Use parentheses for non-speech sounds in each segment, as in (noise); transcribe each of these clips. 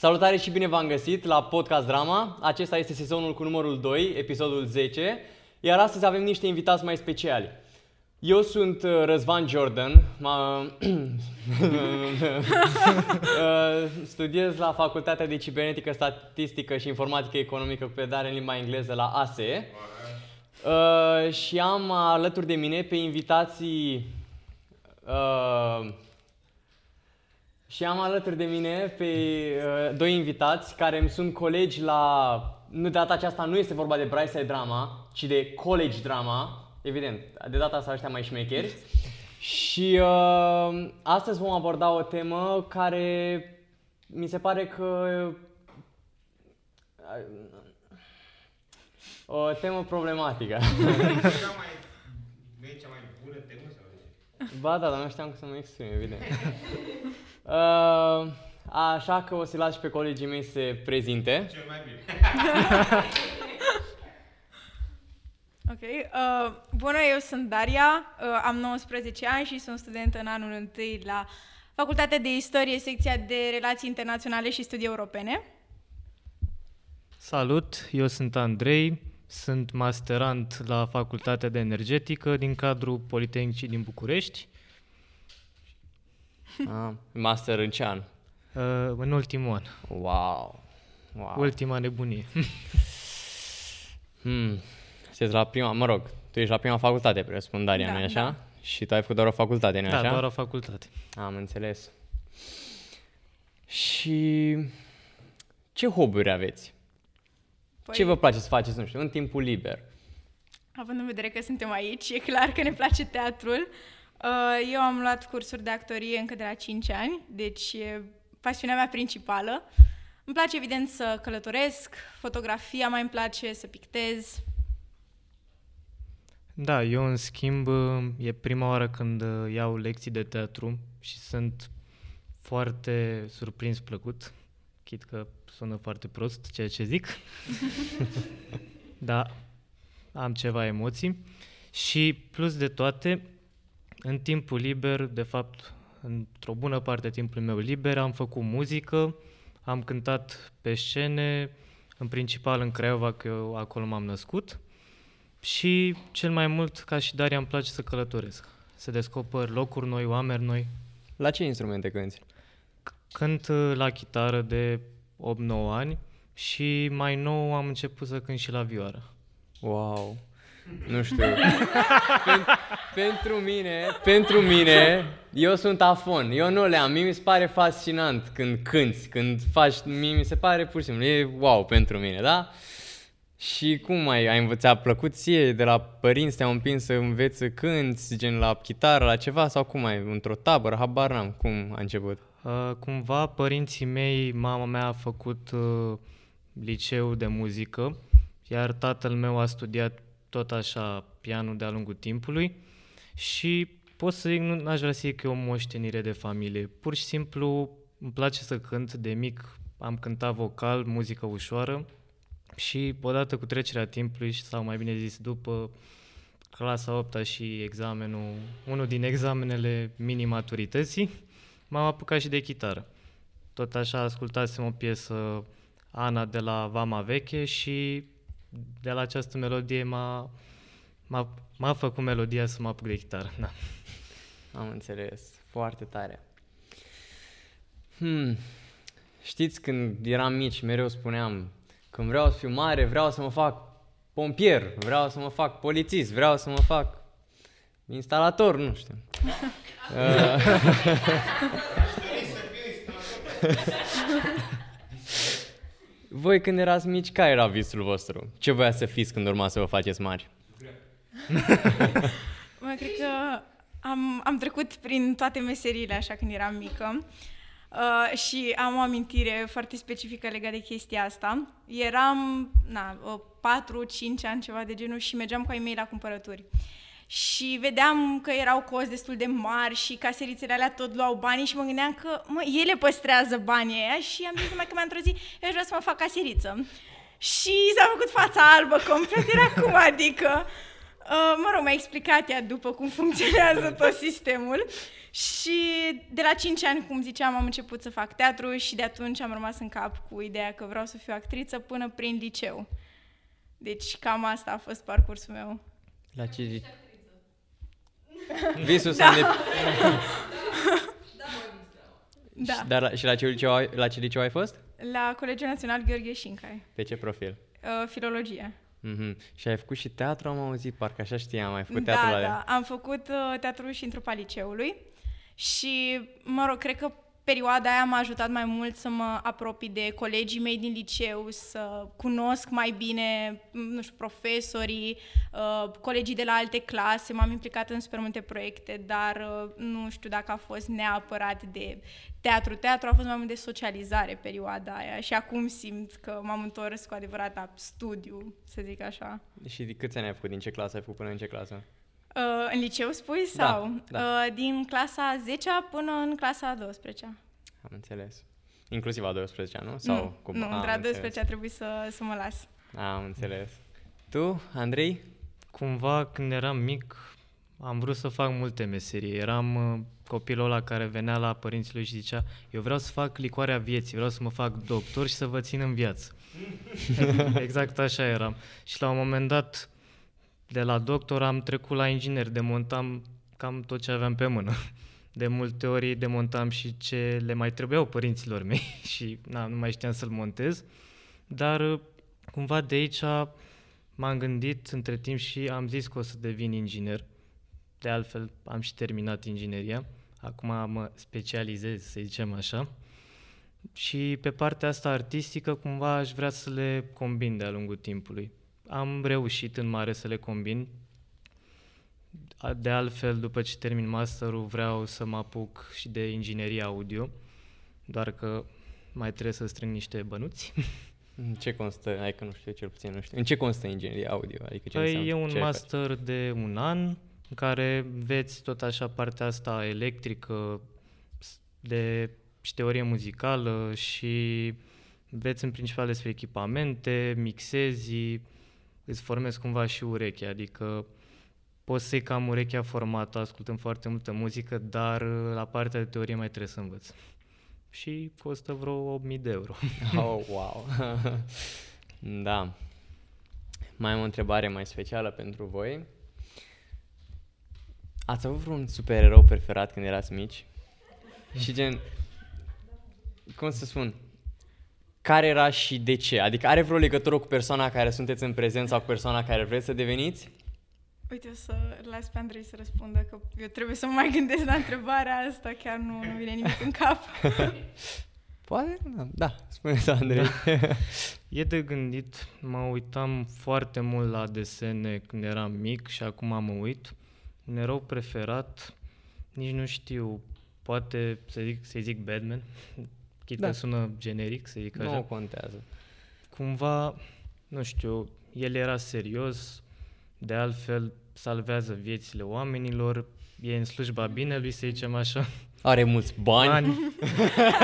Salutare și bine v-am găsit la Podcast Drama. Acesta este sezonul cu numărul 2, episodul 10, iar astăzi avem niște invitați mai speciali. Eu sunt uh, Răzvan Jordan, ma, (laughs) Uh, studiez la Facultatea de Cibernetică, Statistică și Informatică Economică cu predare în limba engleză la ASE. Uh, și am alături de mine pe invitații uh, și am alături de mine pe uh, doi invitați care îmi sunt colegi la... Nu, de data aceasta nu este vorba de Brightside Drama, ci de College Drama. Evident, de data asta ăștia mai șmecheri. Și uh, astăzi vom aborda o temă care mi se pare că... uh, O temă problematică. (laughs) Cea mai, nu e cea mai bună temă sau ce? Ba da, dar nu știam cum să mă exprim, evident. (laughs) Uh, așa că o să las și pe colegii mei să se prezinte. Cel mai bine. (laughs) Ok. Uh, bună, eu sunt Daria, uh, am 19 ani și sunt studentă în anul întâi la Facultatea de Istorie, secția de Relații Internaționale și Studii Europene. Salut, eu sunt Andrei, sunt masterant la Facultatea de Energetică din cadrul Politehnicii din București. Ah, master în ce an? Uh, în ultimul an, Wow. wow. ultima nebunie. Hmm. Sunteți la prima, mă rog, tu ești la prima facultate, presupun, Daria, Da, nu-i așa? da. Și tu ai făcut doar o facultate, nu-i da, așa? doar o facultate. Am înțeles. Și ce hobby-uri aveți? Păi, Ce vă place să faceți, nu știu, în timpul liber? Având în vedere că suntem aici, e clar că ne place teatrul. Uh, eu am luat cursuri de actorie încă de la 5 ani, deci e pasiunea mea principală. Îmi place, evident, să călătoresc, fotografia mai îmi place, să pictez. Da, eu în schimb e prima oară când uh, iau lecții de teatru și sunt foarte surprins plăcut, chit că sună foarte prost ceea ce zic. (laughs) da, am ceva emoții și plus de toate, în timpul liber, de fapt, într-o bună parte a timpului meu liber, am făcut muzică, am cântat pe scene, în principal în Craiova, că eu acolo m-am născut. Și cel mai mult, ca și Daria, îmi place să călătoresc, să descoper locuri noi, oameni noi. La ce instrumente cânti? Cânt uh, la chitară de 8-9 ani și mai nou am început să cânt și la vioară. Wow. Nu știu. Pen- pentru mine, pentru mine, eu sunt afon. Eu nu le am. Mie mi se pare fascinant când cânti, când faci, mie mi se pare pur și simplu, e wow pentru mine, da? Și cum ai, ai învățat? Plăcut ție de la părinți? Te-au împins să înveți să cânti, gen la chitară, la ceva? Sau cum ai, într-o tabără? Habar n-am. Cum a început? Uh, cumva, părinții mei, mama mea a făcut uh, liceu de muzică, iar tatăl meu a studiat tot așa pianul de-a lungul timpului și pot să zic, nu aș vrea să zic că e o moștenire de familie. Pur și simplu îmi place să cânt de mic, am cântat vocal, muzică ușoară și odată cu trecerea timpului, sau mai bine zis după clasa 8 și examenul, unul din examenele mini-maturității, m-am apucat și de chitară. Tot așa ascultasem o piesă Ana de la Vama Veche și de la această melodie m-a, m-a, m-a făcut melodia să mă apuc de chitară. Da. Am înțeles. Foarte tare. Hmm. Știți, când eram mici, mereu spuneam, când vreau să fiu mare, vreau să mă fac pompier, vreau să mă fac polițist, vreau să mă fac instalator, nu știu. (laughs) (laughs) Uh, Voi când erați mici, care era visul vostru? Ce voia să fiți când urma să vă faceți mari? (laughs) Mă, cred că am, am trecut prin toate meseriile așa când eram mică uh, și am o amintire foarte specifică legată de chestia asta. Eram, na, 4-5 ani, ceva de genul și mergeam cu ai mei la cumpărături. Și vedeam că erau cozi destul de mari și caserițele alea tot luau banii și mă gândeam că, mă, ele păstrează banii aia și am zis mai că într-o zi, eu aș vrea să mă fac caseriță. Și s-a făcut fața albă complet, era cum adică? Uh, mă rog, m-a explicat ea după cum funcționează tot sistemul. Și de la 5 ani, cum ziceam, am început să fac teatru și de atunci am rămas în cap cu ideea că vreau să fiu actriță până prin liceu. Deci cam asta a fost parcursul meu. La ce... Visul da. să Da. Dar la, și la ce, liceu, ai- la ce liceu ai fost? La Colegiul Național Gheorghe Șincai, Pe ce profil? uh, filologie. Mm-hmm. Și ai făcut și teatru, am auzit, parcă așa știam, ai făcut teatru Da, la da. Am făcut uh, teatru și în trupa liceului și, mă rog, cred că perioada aia m-a ajutat mai mult să mă apropii de colegii mei din liceu, să cunosc mai bine, m, nu știu, profesorii, uh, colegii de la alte clase. M-am implicat în super multe proiecte, dar uh, nu știu dacă a fost neapărat de teatru. Teatru a fost mai mult de socializare perioada aia și acum simt că m-am întors cu adevărat la studiu, să zic așa. Și de câți ani ai făcut? Din ce clasă ai făcut până în ce clasă? Uh, în liceu spui Da, sau? da. Uh, din clasa 10 până în clasa 12 Am înțeles. Inclusiv a 12 nu? Sau nu, cu... nu, am între a înțeles. 12 a trebuit să, să mă las. Am înțeles. Tu, Andrei? Cumva, când eram mic, am vrut să fac multe meserii. Eram uh, copilul ăla care venea la părinții lui și zicea eu vreau să fac licoarea vieții, vreau să mă fac doctor și să vă țin în viață. (laughs) exact așa eram. Și la un moment dat, de la doctor am trecut la inginer, demontam cam tot ce aveam pe mână. De multe ori demontam și ce le mai trebuiau părinților mei (laughs) și na, nu mai știam să-l montez. Dar uh, cumva de aici m-am gândit între timp și am zis că o să devin inginer. De altfel, am și terminat ingineria. Acum mă specializez, să zicem așa. Și pe partea asta artistică, cumva aș vrea să le combin de-a lungul timpului. Am reușit în mare să le combin. A- De altfel, după ce termin masterul, vreau să mă apuc și de inginerie audio, doar că mai trebuie să strâng niște bănuți. (laughs) În ce constă, hai că nu știu, cel puțin nu știu, în ce constă ingineria audio? Adică ce Păi înseamnă? e un ce faci? master de un an în care veți tot așa partea asta electrică, s- de și teorie muzicală și veți în principal despre echipamente, mixezi, îți formezi cumva și urechea, adică poți să-i cam urechea formată ascultând foarte multă muzică, dar la partea de teorie mai trebuie să învăț. Și costă vreo 8000 de euro. (laughs) Oh, wow. (laughs) da. Mai am o întrebare mai specială pentru voi. Ați avut vreun supererou preferat când erați mici? Și gen, cum să spun, care era și de ce? Adică are vreo legătură cu persoana care sunteți în prezent sau cu persoana care vreți să deveniți? Uite, o să îl las pe Andrei să răspundă, că eu trebuie să mă mai gândesc la întrebarea asta, chiar nu, nu vine nimic în cap. (laughs) Poate? Da, da spuneți Andrei. E de gândit, mă uitam foarte mult la desene când eram mic și acum mă uit. Un erou preferat, nici nu știu, poate să zic, să zic Batman, chit Da. că sună generic, să zic așa. nu contează. Cumva, nu știu, el era serios, de altfel salvează viețile oamenilor, e în slujba binelui, să zicem așa. Are mulți bani. Bani.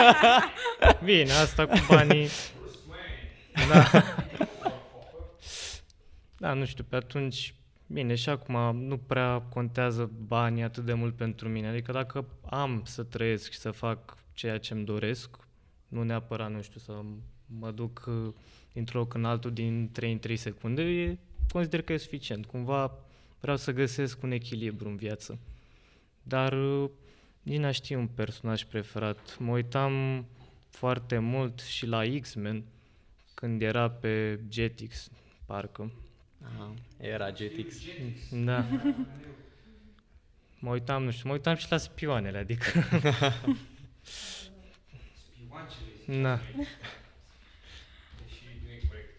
(laughs) Bine, asta cu banii... Da. da, nu știu, pe atunci... Bine, și acum nu prea contează banii atât de mult pentru mine. Adică dacă am să trăiesc și să fac ceea ce îmi doresc, nu neapărat, nu știu, să mă duc uh, dintr-un loc în altul din 3 în 3 secunde, e, consider că e suficient. Cumva vreau să găsesc un echilibru în viață. Dar uh, nici n-aș ști un personaj preferat. Mă uitam foarte mult și la X-Men când era pe Jetix, parcă. Aha, era GTX. Da. Mă uitam, nu știu, mă uitam și la spioanele, adică... (laughs) Spioancele, Da. și nu e corect.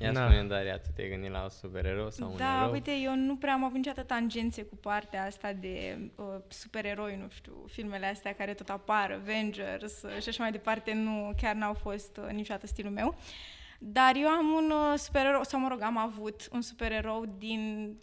Ia Da. spune, Daria, tu te-ai gândit la un supererou sau un Da, erou? uite, eu nu prea am avut niciodată tangențe cu partea asta de uh, supereroi, nu știu, filmele astea care tot apar, Avengers uh, și așa mai departe, nu, chiar n-au fost uh, niciodată stilul meu. Dar eu am un uh, supererou, sau mă rog, am avut un supererou din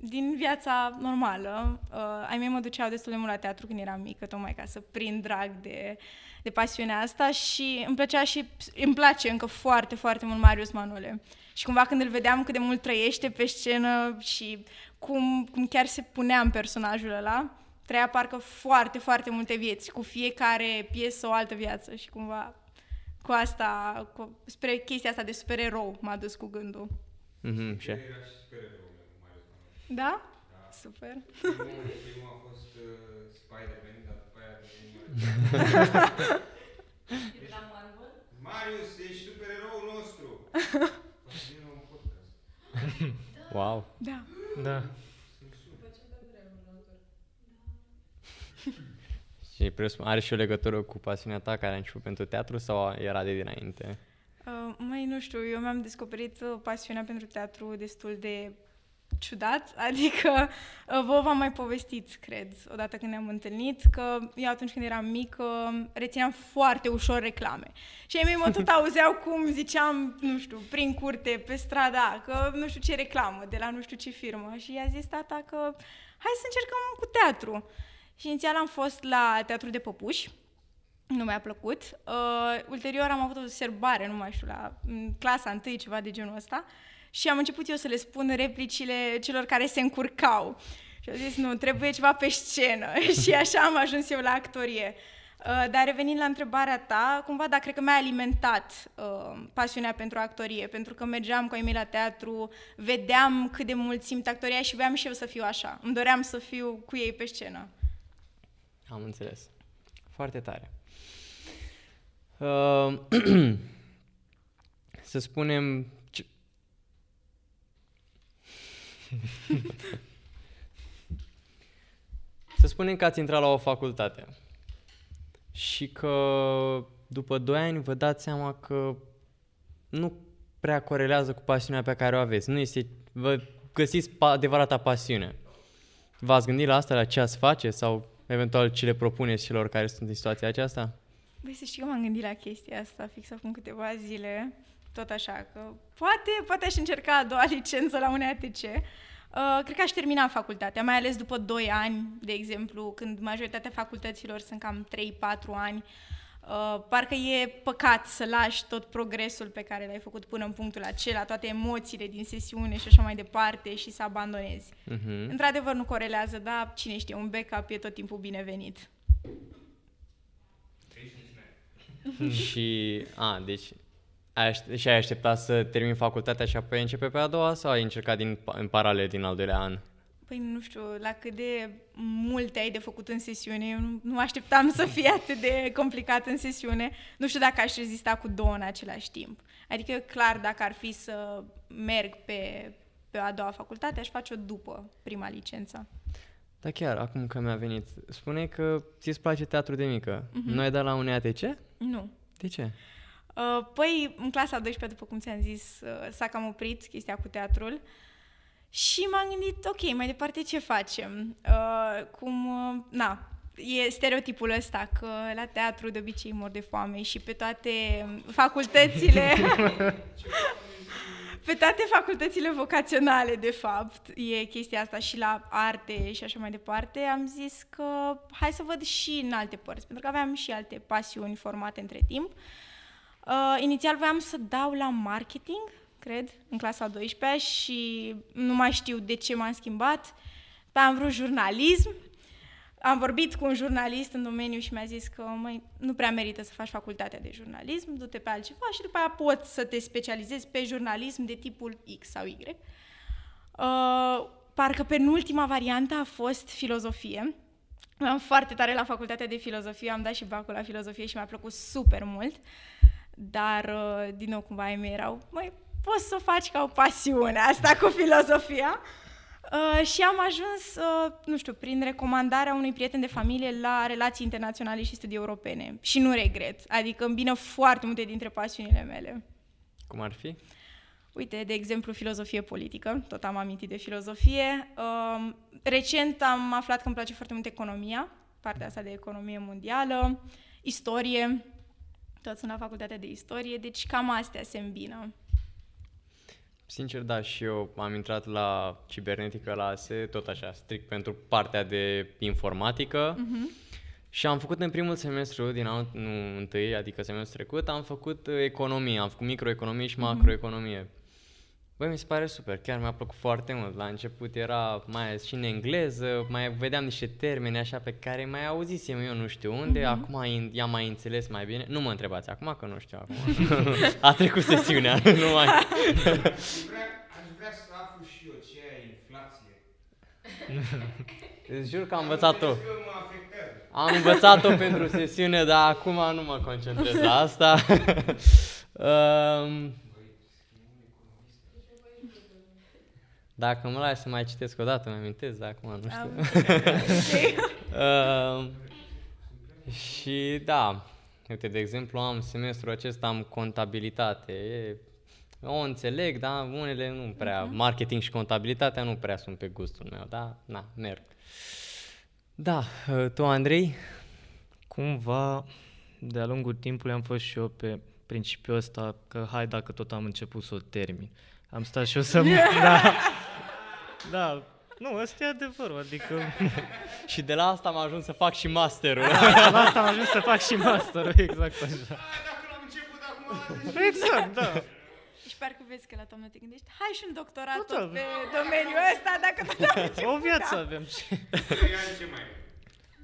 din viața normală. Uh, ai mei mă duceau destul de mult la teatru când eram mică, tocmai ca să prind drag de, de pasiunea asta și îmi plăcea și îmi place încă foarte, foarte mult Marius Manole. Și cumva când îl vedeam cât de mult trăiește pe scenă și cum, cum chiar se punea în personajul ăla, trăia parcă foarte, foarte multe vieți, cu fiecare piesă o altă viață și cumva cu asta, cu, spre chestia asta de supererou m-a dus cu gândul. Mhm, și Era și supererou, Marius Manole. Da? Super. Primul, primul a fost uh, Spider-Man, dar după aia a devenit Marius. (laughs) Marius, ești supereroul nostru! Poate vine la un podcast. wow. Da. Da. Și presupun, are și o legătură cu pasiunea ta care a început pentru teatru sau era de dinainte? Uh, mai nu știu, eu mi-am descoperit uh, pasiunea pentru teatru destul de ciudat, (laughs) adică uh, vă v-am mai povestit, cred, odată când ne-am întâlnit, că eu atunci când eram mică rețineam foarte ușor reclame. Și ei mei mă tot (laughs) auzeau cum ziceam, nu știu, prin curte, pe strada, că nu știu ce reclamă, de la nu știu ce firmă. Și i-a zis tata că hai să încercăm cu teatru. Și inițial am fost la Teatrul de Păpuși, nu mi-a plăcut. Uh, ulterior am avut o serbare, nu mai știu, la în clasa întâi, ceva de genul ăsta, și am început eu să le spun replicile celor care se încurcau. Și au zis, nu, trebuie ceva pe scenă. (laughs) și așa am ajuns eu la actorie. Uh, dar revenind la întrebarea ta, cumva, da, cred că mi-a alimentat uh, pasiunea pentru actorie, pentru că mergeam cu ai mei la teatru, vedeam cât de mult simt actoria și voiam și eu să fiu așa. Îmi doream să fiu cu ei pe scenă. Am înțeles. Foarte tare. Uh, (clears throat) să spunem... Ce... să spunem că ați intrat la o facultate și că după 2 ani vă dați seama că nu prea corelează cu pasiunea pe care o aveți. Nu este... Vă găsiți pa- adevărata pasiune. V-ați gândit la asta, la ce ați face sau eventual ce le propuneți celor care sunt în situația aceasta? Băi, să știi că m-am gândit la chestia asta fix acum câteva zile, tot așa, că poate, poate aș încerca a doua (laughs) licență la un ATC. Uh, cred că aș termina facultatea, mai ales după 2 ani, de exemplu, când majoritatea facultăților sunt cam 3-4 ani. Uh, parcă e păcat să lași tot progresul pe care l-ai făcut până în punctul acela, toate emoțiile din sesiune și așa mai departe și să abandonezi. Mhm. Într-adevăr nu corelează, dar cine știe, un backup e tot timpul binevenit. (laughs) și, a, deci, ai aș- și ai așteptat să termin facultatea și apoi începe pe a doua sau ai încercat din, în paralel din al doilea an? Păi nu știu, la cât de multe ai de făcut în sesiune, eu nu, nu așteptam să fie (laughs) atât de complicat în sesiune. Nu știu dacă aș rezista cu două în același timp. Adică, clar, dacă ar fi să merg pe, pe a doua facultate, aș face-o după prima licență. Da chiar, acum că mi-a venit, spune că ți-ți place teatru de mică. Mm-hmm. Nu ai dat la un EATC? Nu. De ce? Uh, păi, în clasa a 12 după cum ți-am zis, uh, s-a cam oprit chestia cu teatrul și m-am gândit, ok, mai departe ce facem? Uh, cum, uh, na, e stereotipul ăsta că la teatru de obicei mor de foame și pe toate facultățile... (laughs) pe toate facultățile vocaționale, de fapt, e chestia asta și la arte și așa mai departe, am zis că hai să văd și în alte părți, pentru că aveam și alte pasiuni formate între timp. Uh, inițial voiam să dau la marketing, cred, în clasa a 12 și nu mai știu de ce m-am schimbat. Dar am vrut jurnalism. Am vorbit cu un jurnalist în domeniu și mi-a zis că măi, nu prea merită să faci facultatea de jurnalism, du-te pe altceva și după aia poți să te specializezi pe jurnalism de tipul X sau Y. Uh, parcă penultima variantă a fost filozofie. Am foarte tare la facultatea de filozofie, am dat și bacul la filozofie și mi-a plăcut super mult. Dar, uh, din nou, cumva ai mei erau, măi, poți să o faci ca o pasiune asta cu filozofia. Uh, și am ajuns, uh, nu știu, prin recomandarea unui prieten de familie la relații internaționale și studii europene. Și nu regret, adică îmbină foarte multe dintre pasiunile mele. Cum ar fi? Uite, de exemplu, filozofie politică, tot am amintit de filozofie. Uh, recent am aflat că îmi place foarte mult economia, partea asta de economie mondială, istorie, tot sunt la facultatea de istorie, deci cam astea se îmbină. Sincer, da, și eu am intrat la cibernetică la ASE, tot așa, strict pentru partea de informatică. Uh-huh. Și am făcut în primul semestru din anul nu, întâi, adică semestrul trecut, am făcut uh, economie, am făcut microeconomie și macroeconomie. Uh-huh. Băi, mi se pare super, chiar mi-a plăcut foarte mult. La început era mai ales și în engleză, mai vedeam niște termeni așa pe care mai auzisem eu nu știu unde, mm-hmm. acum i-am mai înțeles mai bine. Nu mă întrebați acum că nu știu acum. (laughs) A trecut sesiunea, (laughs) nu mai... Aș vrea, aș vrea să aflu și eu ce e inflație. Îți jur că am învățat-o. Că mă afectează. Am învățat-o pentru sesiune, dar acum nu mă concentrez la asta. (laughs) um, Dacă mă lași să mai citesc o dată, mi amintesc, dar acum nu știu. uh, (laughs) și da, uite, de exemplu, am semestrul acesta, am contabilitate. E, o înțeleg, dar unele nu prea, uh-huh. marketing și contabilitatea nu prea sunt pe gustul meu, da, na, merg. Da, uh, tu, Andrei? Cumva, de-a lungul timpului am fost și eu pe principiul ăsta că hai dacă tot am început să o termin. Am stat și eu să... (laughs) da, da, nu, ăsta e adevărul, adică... (laughs) și de la asta am ajuns să fac și masterul. Da, de la asta am ajuns să fac și masterul, exact așa. Da, dacă l-am început acum... (laughs) Exact, da. Și parcă vezi că la toamnă te gândești, hai și un doctorat tot, tot pe domeniul ăsta, dacă tot am început. O viață da. avem. ce mai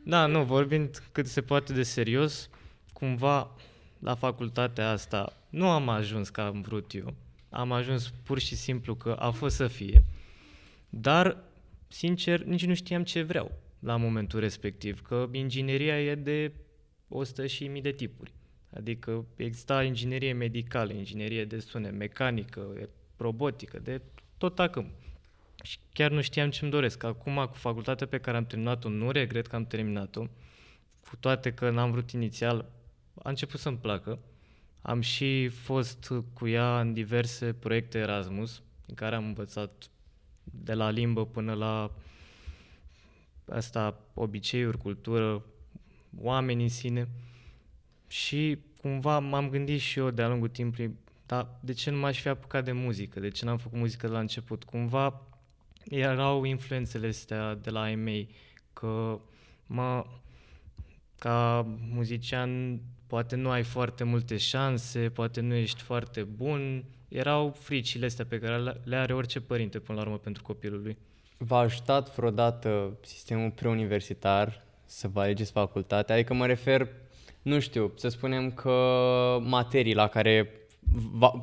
Da, nu, vorbind cât se poate de serios, cumva la facultatea asta nu am ajuns ca am vrut eu. Am ajuns pur și simplu că a fost să fie. Dar, sincer, nici nu știam ce vreau la momentul respectiv, că ingineria e de 100 și mii de tipuri. Adică exista inginerie medicală, inginerie de sunet, mecanică, robotică, de tot acum. Și chiar nu știam ce-mi doresc. Acum, cu facultatea pe care am terminat-o, nu regret că am terminat-o, cu toate că n-am vrut inițial, a început să-mi placă. Am și fost cu ea în diverse proiecte Erasmus, în care am învățat de la limbă până la asta, obiceiuri, cultură, oameni în sine. Și cumva m-am gândit și eu de-a lungul timpului, dar de ce nu m-aș fi apucat de muzică? De ce n-am făcut muzică de la început? Cumva erau influențele astea de la ei mei, că mă, ca muzician poate nu ai foarte multe șanse, poate nu ești foarte bun, erau fricile astea pe care le are orice părinte până la urmă pentru copilul lui. V-a ajutat vreodată sistemul preuniversitar să vă alegeți facultatea? Adică mă refer, nu știu, să spunem că materii la care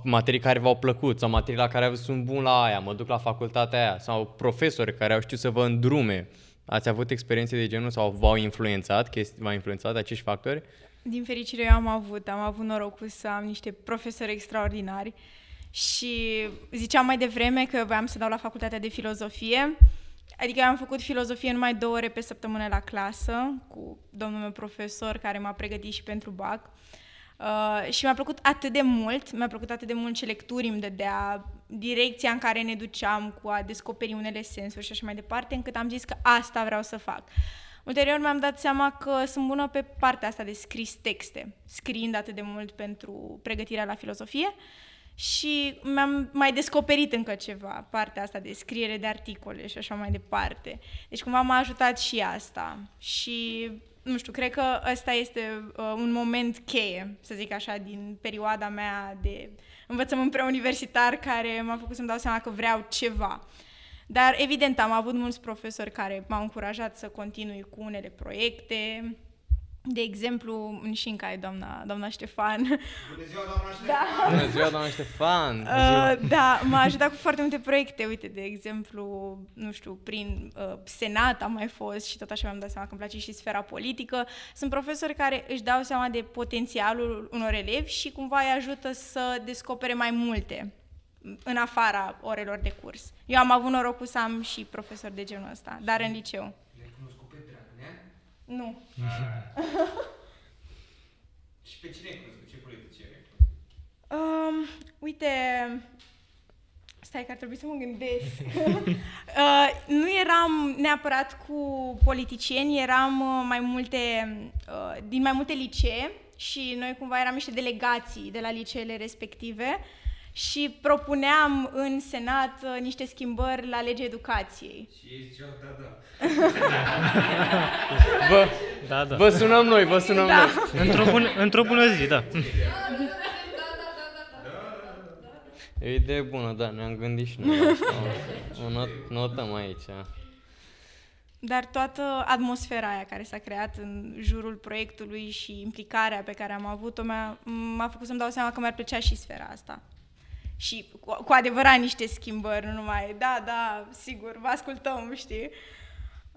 materii care v-au plăcut sau materii la care sunt bun la aia, mă duc la facultatea aia sau profesori care au știut să vă îndrume. Ați avut experiențe de genul sau v-au influențat, chesti, v-au influențat acești factori? Din fericire eu am avut, am avut norocul să am niște profesori extraordinari și ziceam mai devreme că voiam să dau la facultatea de filozofie, adică eu am făcut filozofie numai două ore pe săptămână la clasă cu domnul meu profesor care m-a pregătit și pentru BAC. Uh, și mi-a plăcut atât de mult, mi-a plăcut atât de mult ce lecturi îmi dădea, direcția în care ne duceam cu a descoperi unele sensuri și așa mai departe, încât am zis că asta vreau să fac. Ulterior mi-am dat seama că sunt bună pe partea asta de scris texte, scriind atât de mult pentru pregătirea la filozofie și mi-am mai descoperit încă ceva, partea asta de scriere de articole și așa mai departe. Deci cumva m-a ajutat și asta. Și nu știu, cred că ăsta este uh, un moment cheie, să zic așa, din perioada mea de învățământ preuniversitar care m-a făcut să-mi dau seama că vreau ceva. Dar, evident, am avut mulți profesori care m-au încurajat să continui cu unele proiecte, de exemplu, în Șinca e doamna, doamna Ștefan. Bună ziua, doamna Da. Ștefan! Bună ziua, doamna Ștefan! Uh, da, m-a ajutat cu foarte multe proiecte. Uite, de exemplu, nu știu, prin uh, Senat am mai fost și tot așa mi-am dat seama că îmi place și sfera politică. Sunt profesori care își dau seama de potențialul unor elevi și cumva îi ajută să descopere mai multe în afara orelor de curs. Eu am avut norocul să am și profesori de genul ăsta, dar în liceu. Le-ai cunoscut pe Dragnea? Nu. (laughs) Și pe cine ai cunoscut? Ce politicieni ai cunoscut? Um, uite, stai că ar trebui să mă gândesc. (laughs) (laughs) uh, nu eram neapărat cu politicieni, eram uh, mai multe, uh, din mai multe licee și noi cumva eram niște delegații de la liceele respective și propuneam în Senat uh, niște schimbări la legea educației. Și ei ziceau, da, da. (laughs) Vă, Da, da. vă sunăm noi, vă sunăm Da. noi. (laughs) Într-o, bun, într-o bună zi, da. E o idee bună, da, ne-am gândit și noi. la asta. (laughs) O not, notăm aici. Dar toată atmosfera aia care s-a creat în jurul proiectului și implicarea pe care am avut-o m-a, m-a făcut să-mi dau seama că mi-ar plăcea și sfera asta. Și cu, cu adevărat niște schimbări, nu numai, da, da, sigur, vă ascultăm, știi?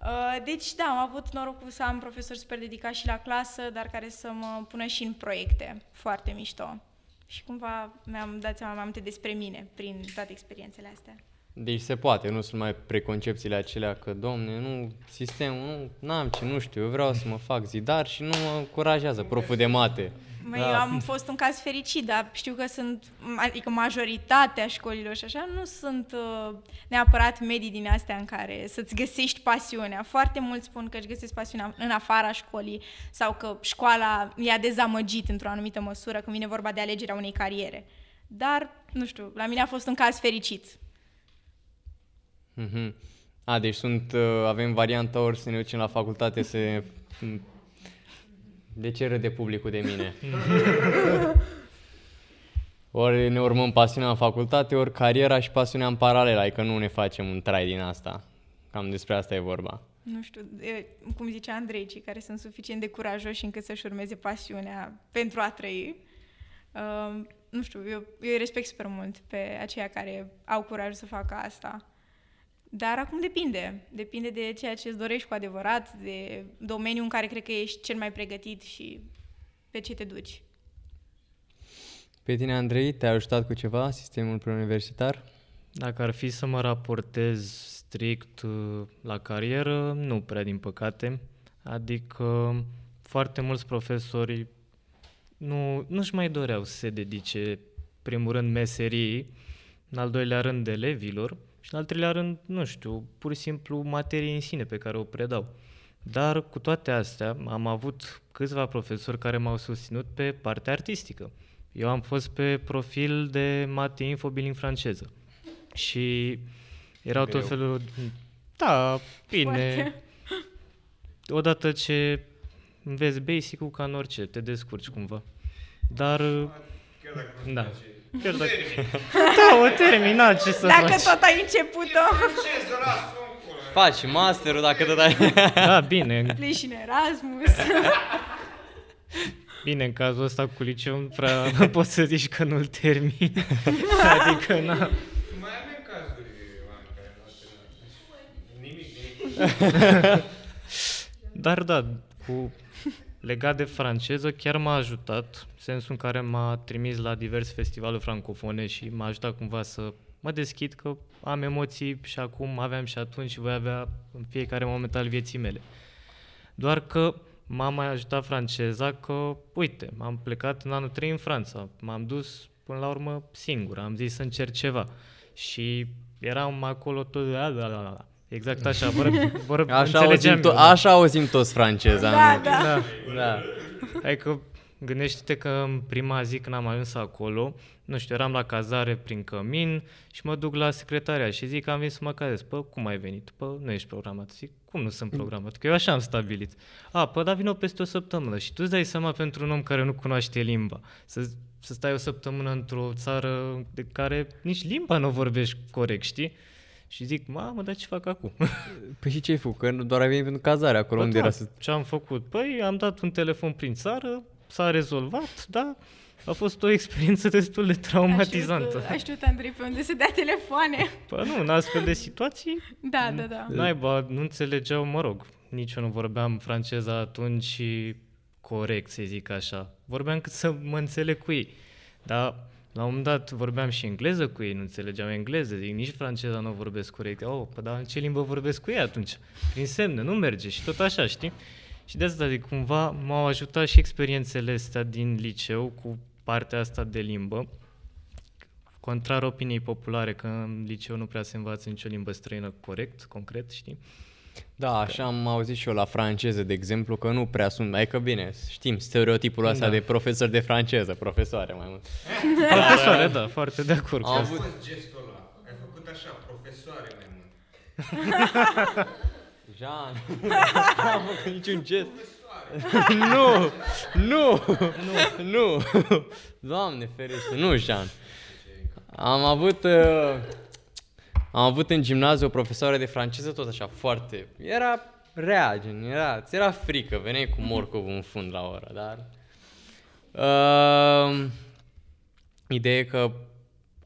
Uh, Deci, da, am avut norocul să am profesori super dedicați și la clasă, dar care să mă pună și în proiecte foarte mișto. Și cumva mi-am dat seama mai multe despre mine prin toate experiențele astea. Deci se poate, nu sunt mai preconcepțiile acelea că, domne, nu, sistemul, nu, n-am ce, nu știu, eu vreau să mă fac zidar și nu mă încurajează proful de mate. Măi, Da. eu am fost un caz fericit, dar știu că sunt, adică majoritatea școlilor și așa, nu sunt uh, neapărat medii din astea în care să-ți găsești pasiunea. Foarte mulți spun că își găsesc pasiunea în afara școlii sau că școala i-a dezamăgit într-o anumită măsură când vine vorba de alegerea unei cariere. Dar, nu știu, la mine a fost un caz fericit. Mhm. A, deci sunt, uh, avem varianta ori să ne ducem la facultate să... De ce râde publicul de mine? (laughs) ori ne urmăm pasiunea în facultate, ori cariera și pasiunea în paralel, adică nu ne facem un trai din asta. Cam despre asta e vorba. Nu știu, e, cum zicea Andrei, cei care sunt suficient de curajoși încât să-și urmeze pasiunea pentru a trăi. Uh, nu știu, eu, eu îi respect super mult pe aceia care au curajul să facă asta. Dar acum depinde. Depinde de ceea ce îți dorești cu adevărat, de domeniul în care cred că ești cel mai pregătit și pe ce te duci. Pe tine, Andrei, te-a ajutat cu ceva sistemul preuniversitar? Dacă ar fi să mă raportez strict uh, la carieră, nu prea din păcate. Adică foarte mulți profesori nu, nu-și mai doreau să se dedice, primul rând, meserii, în al doilea rând, elevilor și în al treilea rând, nu știu, pur și simplu materie în sine pe care o predau. Dar cu toate astea am avut câțiva profesori care m-au susținut pe partea artistică. Eu am fost pe profil de mate info billing franceză. Și erau Greu. tot felul... Da, bine. Foarte. Odată ce înveți basic-ul ca în orice, te descurci cumva. Dar... Chiar dacă nu Da. place. Chiar dacă... (laughs) Da, o terminat, ce să Dacă faci? tot ai început-o, Ce să las un colo? Faci masterul dacă tot ai... (laughs) Da, bine, pleci și în Erasmus. (laughs) bine, în cazul ăsta cu liceu nu prea poți să zici că nu-l termin. Adică, na, Mai avem cazuri, oameni care nu au terminat. Deci, Nimic, nimic. Dar da, cu legat de franceză chiar m-a ajutat, în sensul în care m-a trimis la diverse festivaluri francofone și m-a ajutat cumva să mă deschid că am emoții și acum aveam și atunci și voi avea în fiecare moment al vieții mele. Doar că m-a mai ajutat franceza că, uite, m-am plecat în anul 3 în Franța, m-am dus până la urmă singur, am zis să încerc ceva și eram acolo tot, da, da, da, da. Exact așa, vor, vor Așa înțelegeam auzim, to- eu, da. așa auzim toți franceza. da, nu? da. Da. da. Adică gândește-te că în prima zi când am ajuns acolo, nu știu, eram la cazare prin cămin și mă duc la secretaria și zic că am venit să mă cazez. Pă, cum ai venit? Pă, nu ești programat. Zic, cum nu sunt programat? Că eu așa am stabilit. A, pă, dar vină peste o săptămână și tu îți dai seama pentru un om care nu cunoaște limba. Să, să stai o săptămână într-o țară de care nici limba nu vorbești corect, știi? Și zic, mamă, dar ce fac acum? (laughs) Păi și ce ai făcut? Că doar ai venit pentru cazare acolo Bă, unde da, era să... Ce am făcut? Păi am dat un telefon prin țară, s-a rezolvat, da? A fost o experiență destul de traumatizantă. Aș știut, Andrei, pe unde se dea telefoane. Păi nu, în astfel de situații, Da, da, da. naiba, nu înțelegeau, mă rog, nici eu nu vorbeam franceza atunci și corect, să zic așa. Vorbeam cât să mă înțeleg cu ei. Dar la un moment dat vorbeam și engleză cu ei, nu înțelegeam engleză, zic, nici franceza nu vorbesc corect. Oh, păi dar în ce limbă vorbesc cu ei atunci? Prin semne, nu merge și tot așa, știi? Și de asta, zic, cumva m-au ajutat și experiențele astea din liceu cu partea asta de limbă. Contrar opiniei populare că în liceu nu prea se învață nicio limbă străină corect, concret, știi? Da, așa am auzit și eu la franceză, de exemplu, că nu prea sunt, adică bine, știm stereotipul ăsta Da. de profesor de franceză, profesoare mai mult. (laughs) Profesoare, da, foarte de acord cu Am Am asta. fost gestul ăla. Ai făcut așa, profesoare mai mult. (laughs) Jean, n-am făcut niciun gest. (laughs) nu, nu, nu, nu. Doamne ferește, nu, Jean. Am avut, uh, am avut în gimnaziu o profesoară de franceză tot așa, foarte, era rea, gen, era, ți era frică, veneai cu morcovul în fund la oră, dar... Uh, ideea e că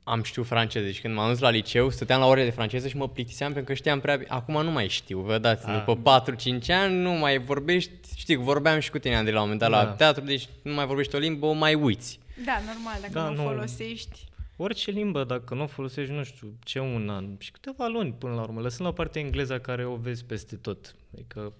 am știut franceză, deci când m-am dus la liceu, stăteam la ore de franceză și mă plictiseam pentru că știam prea bine. Acum nu mai știu, vă dați, Ah. după 4-5 ani nu mai vorbești, știi, vorbeam și cu tine, Andrei, la un moment dat la Da. teatru, deci nu mai vorbești o limbă, o mai uiți. Da, normal, dacă Da, nu, nu. folosești. Orice limbă, dacă nu o folosești, nu știu, ce un an și câteva luni până la urmă, lăsând la o parte engleza care o vezi peste tot. Adică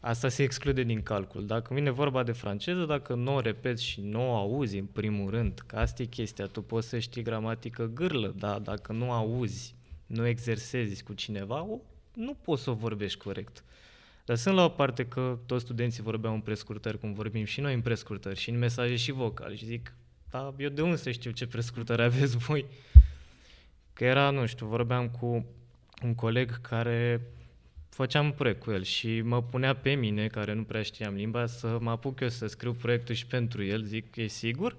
asta se exclude din calcul. Dacă vine vorba de franceză, dacă nu o repeți și nu o auzi în primul rând, că asta e chestia, tu poți să știi gramatică gârlă, dar dacă nu auzi, nu exersezi cu cineva, o, nu poți să o vorbești corect. Lăsând la o parte că toți studenții vorbeau în prescurtări, cum vorbim și noi în prescurtări, și în mesaje și vocale, și zic, da, eu de unde să știu ce prescurtări aveți (laughs) voi? Că era, nu știu, vorbeam cu un coleg care făceam un proiect cu el și mă punea pe mine, care nu prea știam limba, să mă apuc eu să scriu proiectul și pentru el, zic, e sigur?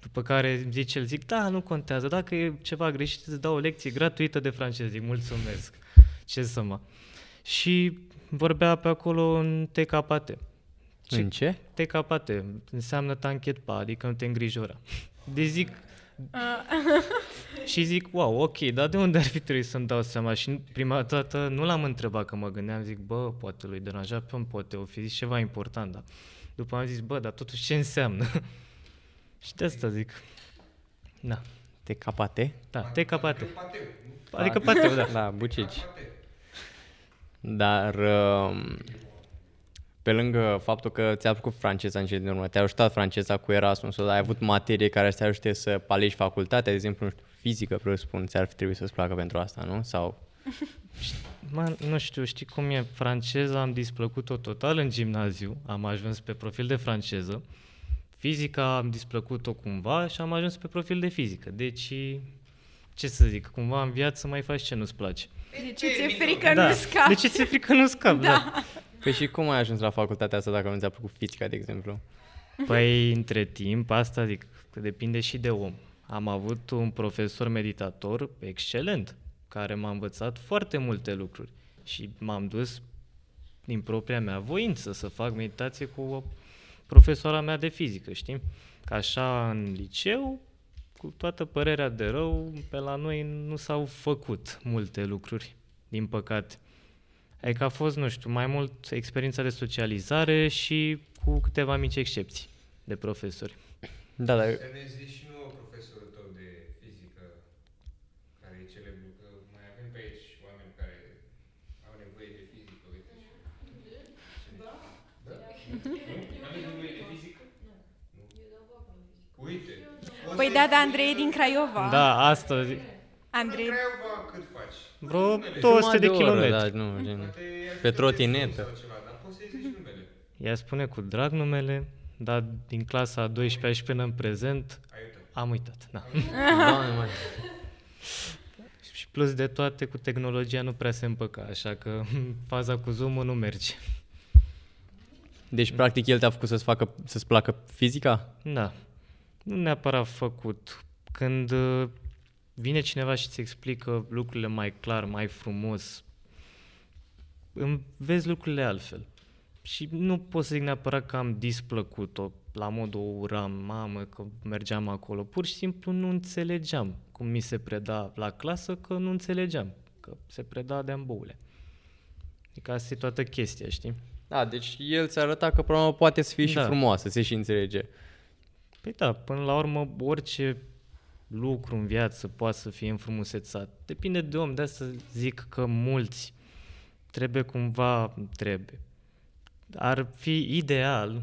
După care zice el, zic, da, nu contează, dacă e ceva greșit, îți dau o lecție gratuită de franceză, zic, mulțumesc, ce să mă. Și vorbea pe acolo în TKT. Ce- În ce? TKT înseamnă tanchet pa, adică nu te îngrijora. Deci zic, (laughs) și zic, wow, ok, dar de unde ar fi trebuit să-mi dau seama? Și prima dată nu l-am întrebat, că mă gândeam, zic, bă, poate lui deranja pe om, poate o fi zis ceva important, dar după am zis, bă, dar totuși ce înseamnă? (laughs) și de asta zic, da, Te capate? da, TKT. Pateu, nu? Adică pateu, da. Da, bucici. Pateu. Dar um, pe lângă faptul că ți-a plăcut franceza în cele din urmă, te-a ajutat franceza cu Erasmus, dar ai avut materie care să te ajute să palegi facultatea, de exemplu, nu știu, fizică, presupun, ți-ar fi trebuit să-ți placă pentru asta, nu? Sau (laughs) Mă, nu știu, știi cum e, franceza am displăcut-o total în gimnaziu, am ajuns pe profil de franceză, fizica am displăcut-o cumva și am ajuns pe profil de fizică. Deci, ce să zic, cumva în viață mai faci ce nu-ți place. De ce ți-e frică nu scapi? De ce ți-e frică nu scapi? (laughs) Da. Păi și cum ai ajuns la facultatea asta dacă nu ți-a plăcut fizica, de exemplu? Păi, între timp, asta zic, că depinde și de om. Am avut un profesor meditator excelent, care m-a învățat foarte multe lucruri și m-am dus din propria mea voință să fac meditație cu o profesoara mea de fizică, știi? Că așa în liceu, cu toată părerea de rău, pe la noi nu s-au făcut multe lucruri, din păcate. Adică a fost, nu știu, mai mult experiența de socializare și cu câteva mici excepții de profesori. Da, dar Să ne zici și nouă profesorul tău de fizică, care e celebru, că mai avem pe aici oameni care au nevoie de fizică, uite și... Da? Da? Nu? Aveți nevoie de fizică? Nu. Uite. o Păi să-i da, spui- da, Andrei e din Craiova. Da, asta zic. Andrei, În Craiova cât faci? Vreo Numele. 200 de oră, kilometri. Da, nu, gen. Poate i-ar fi Pe dat trotinetă. telefon sau ceva, Dar poți să-i zici numele. Ea spune cu drag numele, dar din clasa a 12 și până în prezent Ai uitat. am uitat. Da. Doamne, mai. (laughs) Și plus de toate, cu tehnologia nu prea se împăca, așa că (laughs) faza cu zoom nu merge. Deci, practic, el te-a făcut să-ți, facă, să-ți placă fizica? Da. Nu neapărat făcut. Când uh, vine cineva și îți explică lucrurile mai clar, mai frumos, îmi vezi lucrurile altfel. Și nu pot să zic neapărat că am displăcut-o, la modul o uram, mamă, că mergeam acolo. Pur și simplu nu înțelegeam cum mi se preda la clasă, că nu înțelegeam, că se preda de amboule. Adică asta e toată chestia, știi? Da, deci el ți-a arătat că problema poate să fie și Da. frumoasă, se și înțelege. Păi da, până la urmă, orice lucru în viață poate să fie înfrumusețat. Depinde de om, de asta zic că mulți trebuie cumva, trebuie. Ar fi ideal,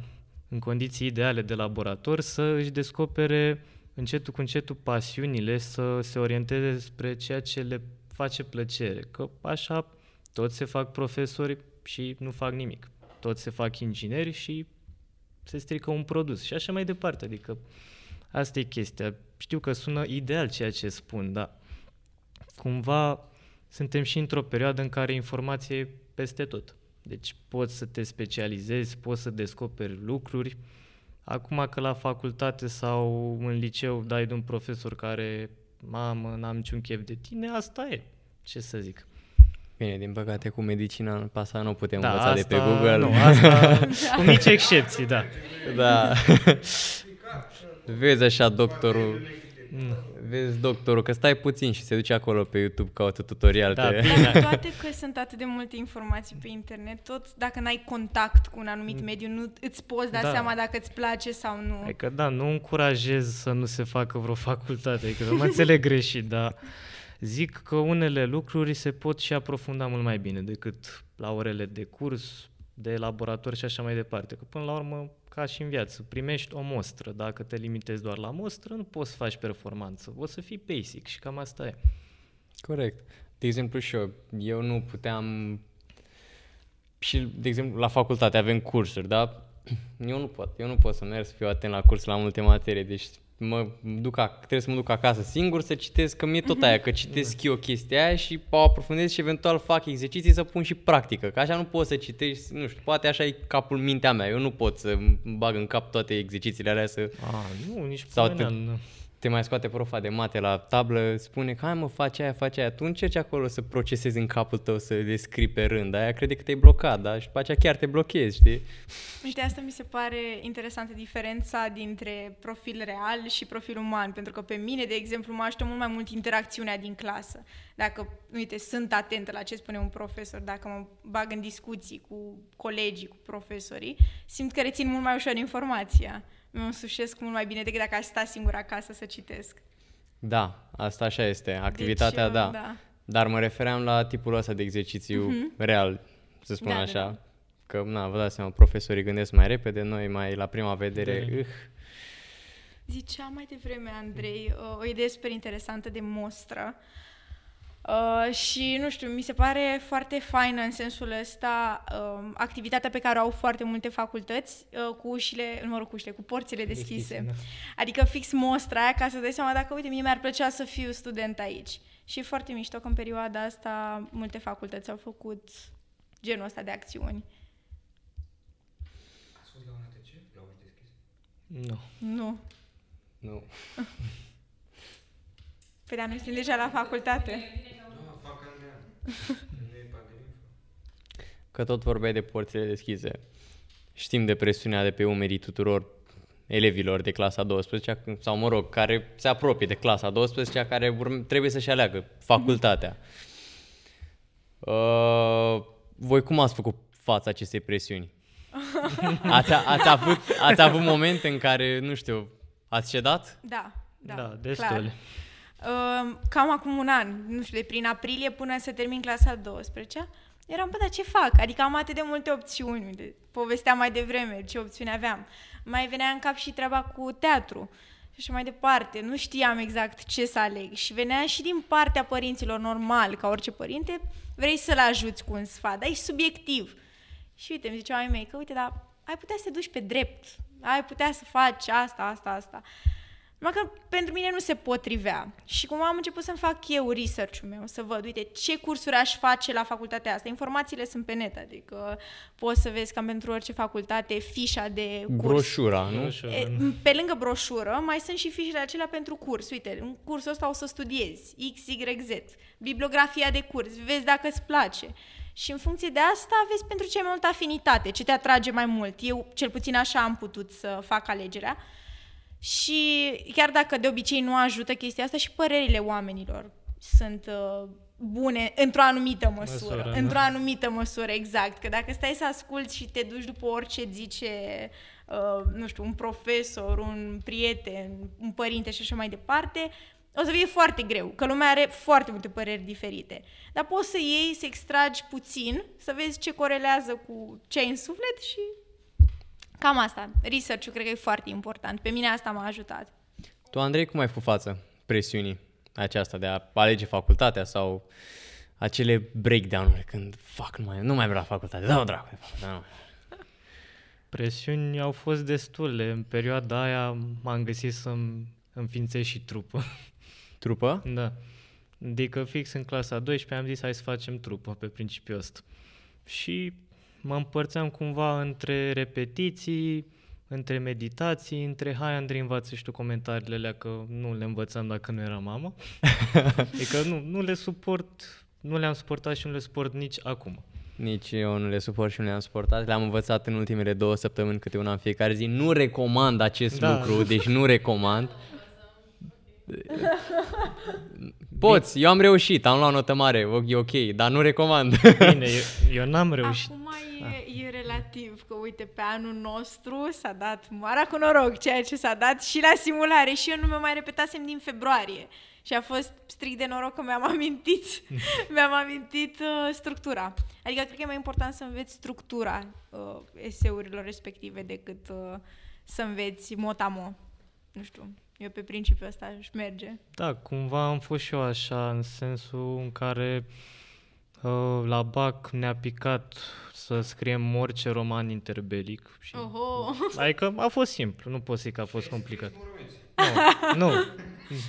în condiții ideale de laborator, să își descopere încetul cu încetul pasiunile, să se orienteze spre ceea ce le face plăcere. Că așa Toți se fac profesori și nu fac nimic. Toți se fac ingineri și se strică un produs și așa mai departe. Adică asta e chestia. Știu că sună ideal ceea ce spun, dar cumva suntem și într-o perioadă în care informație e peste tot. Deci poți să te specializezi, poți să descoperi lucruri. Acum că la facultate sau în liceu dai de un profesor care, mamă, n-am niciun chef de tine, asta e. Ce să zic. Bine, din păcate cu medicina pe asta nu putem Da, învăța asta, de pe Google. Nu, asta, (laughs) cu mici excepții, da. Da. (laughs) Vezi așa doctorul, vezi doctorul că stai puțin și se duce acolo pe YouTube, caută tutorial. Da, te... bine. Toate că sunt atât de multe informații pe internet, tot dacă n-ai contact cu un anumit mediu, nu îți poți da, Da. seama dacă îți place sau nu. Adică da, nu încurajez să nu se facă vreo (laughs) facultate, adică să mă înțeleg greșit, dar zic că unele lucruri se pot și aprofunda mult mai bine decât la orele de curs, de laborator și așa mai departe. Că până la urmă, ca și în viață, primești o mostră. Dacă te limitezi doar la mostră, nu poți să faci performanță. O să fii basic și cam asta e. Corect. De exemplu și eu, eu nu puteam și, de exemplu, la facultate avem cursuri, da? (clears throat) Eu nu pot, eu nu pot să merg să fiu atent la curs la multe materii, deci mă duc, ac- trebuie să mă duc acasă singur să citesc, că mie tot aia, că citesc eu chestia aia și o aprofundez și eventual fac exerciții să pun și practică, că așa nu poți să citești, nu știu, poate așa e capul mintea mea, eu nu pot să îmi bag în cap toate exercițiile alea să A, nu, nici Sau Sau te- nu. Te mai scoate profa de mate la tablă, spune că hai mă, faci aia, faci aia, tu încerci acolo să procesezi în capul tău, să le scrii pe rând, aia crede că te-ai blocat, da? Și după aceea chiar te blochezi, știi? Uite, asta mi se pare interesantă diferența dintre profil real și profil uman, pentru că pe mine, de exemplu, mă ajută mult mai mult interacțiunea din clasă. Dacă, uite, sunt atentă la ce spune un profesor, dacă mă bag în discuții cu colegii, cu profesorii, simt că rețin mult mai ușor informația. Mă însușesc mult mai bine decât dacă aș sta singur acasă să citesc. Da, asta așa este, activitatea, deci, da. da. Dar mă refeream la tipul ăsta de exercițiu real, să spun Da, da, așa. da. Că, na, vă dați seama, profesorii gândesc mai repede, noi mai la prima vedere, Da. uh, Zicea mai devreme, Andrei, uh, o idee super interesantă de mostră. Uh, și, nu știu, mi se pare foarte faină în sensul ăsta uh, activitatea pe care o au foarte multe facultăți uh, cu ușile, nu mă rog, cu ușile, cu porțile deschise. Deschise, da. Adică fix mostra aia ca să dai seama dacă, uite, mie mi-ar plăcea să fiu student aici. Și e foarte mișto că în perioada asta multe facultăți au făcut genul ăsta de acțiuni. Ați fost la un ATC? La uși deschis? Nu. Nu. nu. (laughs) Păi dar noi suntem deja la facultate. Da, fac an de an. Nu e pandemie. Că tot vorbeai de porțile deschise. Știm de presiunea de pe umerii tuturor elevilor de clasa 12 sau mă rog, care se apropie de clasa 12 care urm- trebuie să-și aleagă facultatea. Uh, voi cum ați făcut fața acestei presiuni? (laughs) Ați, ați, avut, ați avut momente în care, nu știu, ați cedat? Da, da, Da, destul. Clar. Uh, cam acum un an, nu știu, de prin aprilie până să termin clasa 12 eram, bă, dar ce fac? Adică am atât de multe opțiuni, de, povesteam mai devreme ce opțiuni aveam. Mai venea în cap și treaba cu teatru și așa mai departe. Nu știam exact ce să aleg și venea și din partea părinților normal, ca orice părinte, vrei să-l ajuți cu un sfat, dar e subiectiv. Și uite, îmi ziceau ai mei că, uite, dar ai putea să te duci pe drept, ai putea să faci asta, asta, asta. Numai că pentru mine nu se potrivea. Și cum am început să-mi fac eu research-ul meu, să văd, uite, ce cursuri aș face la facultatea asta. Informațiile sunt pe net, adică poți să vezi cam pentru orice facultate fișa de curs. Broșura, nu? Ușor, E, nu? pe lângă broșură, mai sunt și fișele acelea pentru curs. Uite, în cursul ăsta o să studiezi X, Y, Z. Bibliografia de curs, vezi dacă îți place. Și în funcție de asta vezi pentru ce ai mai multă afinitate, ce te atrage mai mult. Eu, cel puțin așa am putut să fac alegerea. Și chiar dacă de obicei nu ajută chestia asta, și părerile oamenilor sunt uh, bune într-o anumită măsură. Măsură, da. într-o anumită măsură, exact. Că dacă stai să asculți și te duci după orice zice, uh, nu știu, un profesor, un prieten, un părinte și așa mai departe, o să fie foarte greu, că lumea are foarte multe păreri diferite. Dar poți să iei, să extragi puțin, să vezi ce corelează cu ce ai în suflet și cam asta. Research-ul cred că e foarte important. Pe mine asta m-a ajutat. Tu, Andrei, cum ai făcut față presiunii aceasta de a alege facultatea sau acele breakdown-uri când, fac, nu mai, nu mai vreau la facultate, dau dracu de facultate, nu. Presiuni au fost destule. În perioada aia m-am găsit să-mi înființez și trupă. Trupă? Da. Adică fix în clasa 12 am zis hai să facem trupă pe principiul ăsta. Și mă împărțeam cumva între repetiții, între meditații, între hai Andrei învață și tu comentariile alea că nu le învățam dacă nu era mama. (laughs) adică nu, nu le suport, nu le-am suportat și nu le suport nici acum. Nici eu nu le suport și nu le-am suportat. Le-am învățat în ultimele două săptămâni câte una în fiecare zi. Nu recomand acest Da. lucru, deci nu recomand. (laughs) Poți, eu am reușit, am luat notă mare, e ok, dar nu recomand. Bine, eu, eu n-am reușit. Acum e, e relativ, că uite, pe anul nostru s-a dat marea cu noroc, ceea ce s-a dat și la simulare și eu nu mi-o mai repetasem din februarie. Și a fost strict de noroc că mi-am amintit, (laughs) mi-am amintit uh, structura. Adică cred că e mai important să înveți structura uh, eseurilor respective decât uh, să înveți motamo. Nu știu, eu pe principiul ăsta aș merge. Da, cumva am fost și eu așa, în sensul în care uh, la BAC ne-a picat să scriem orice roman interbelic. Și, Oho! Adică a fost simplu, nu pot să zic că a fost complicat. Nu, nu.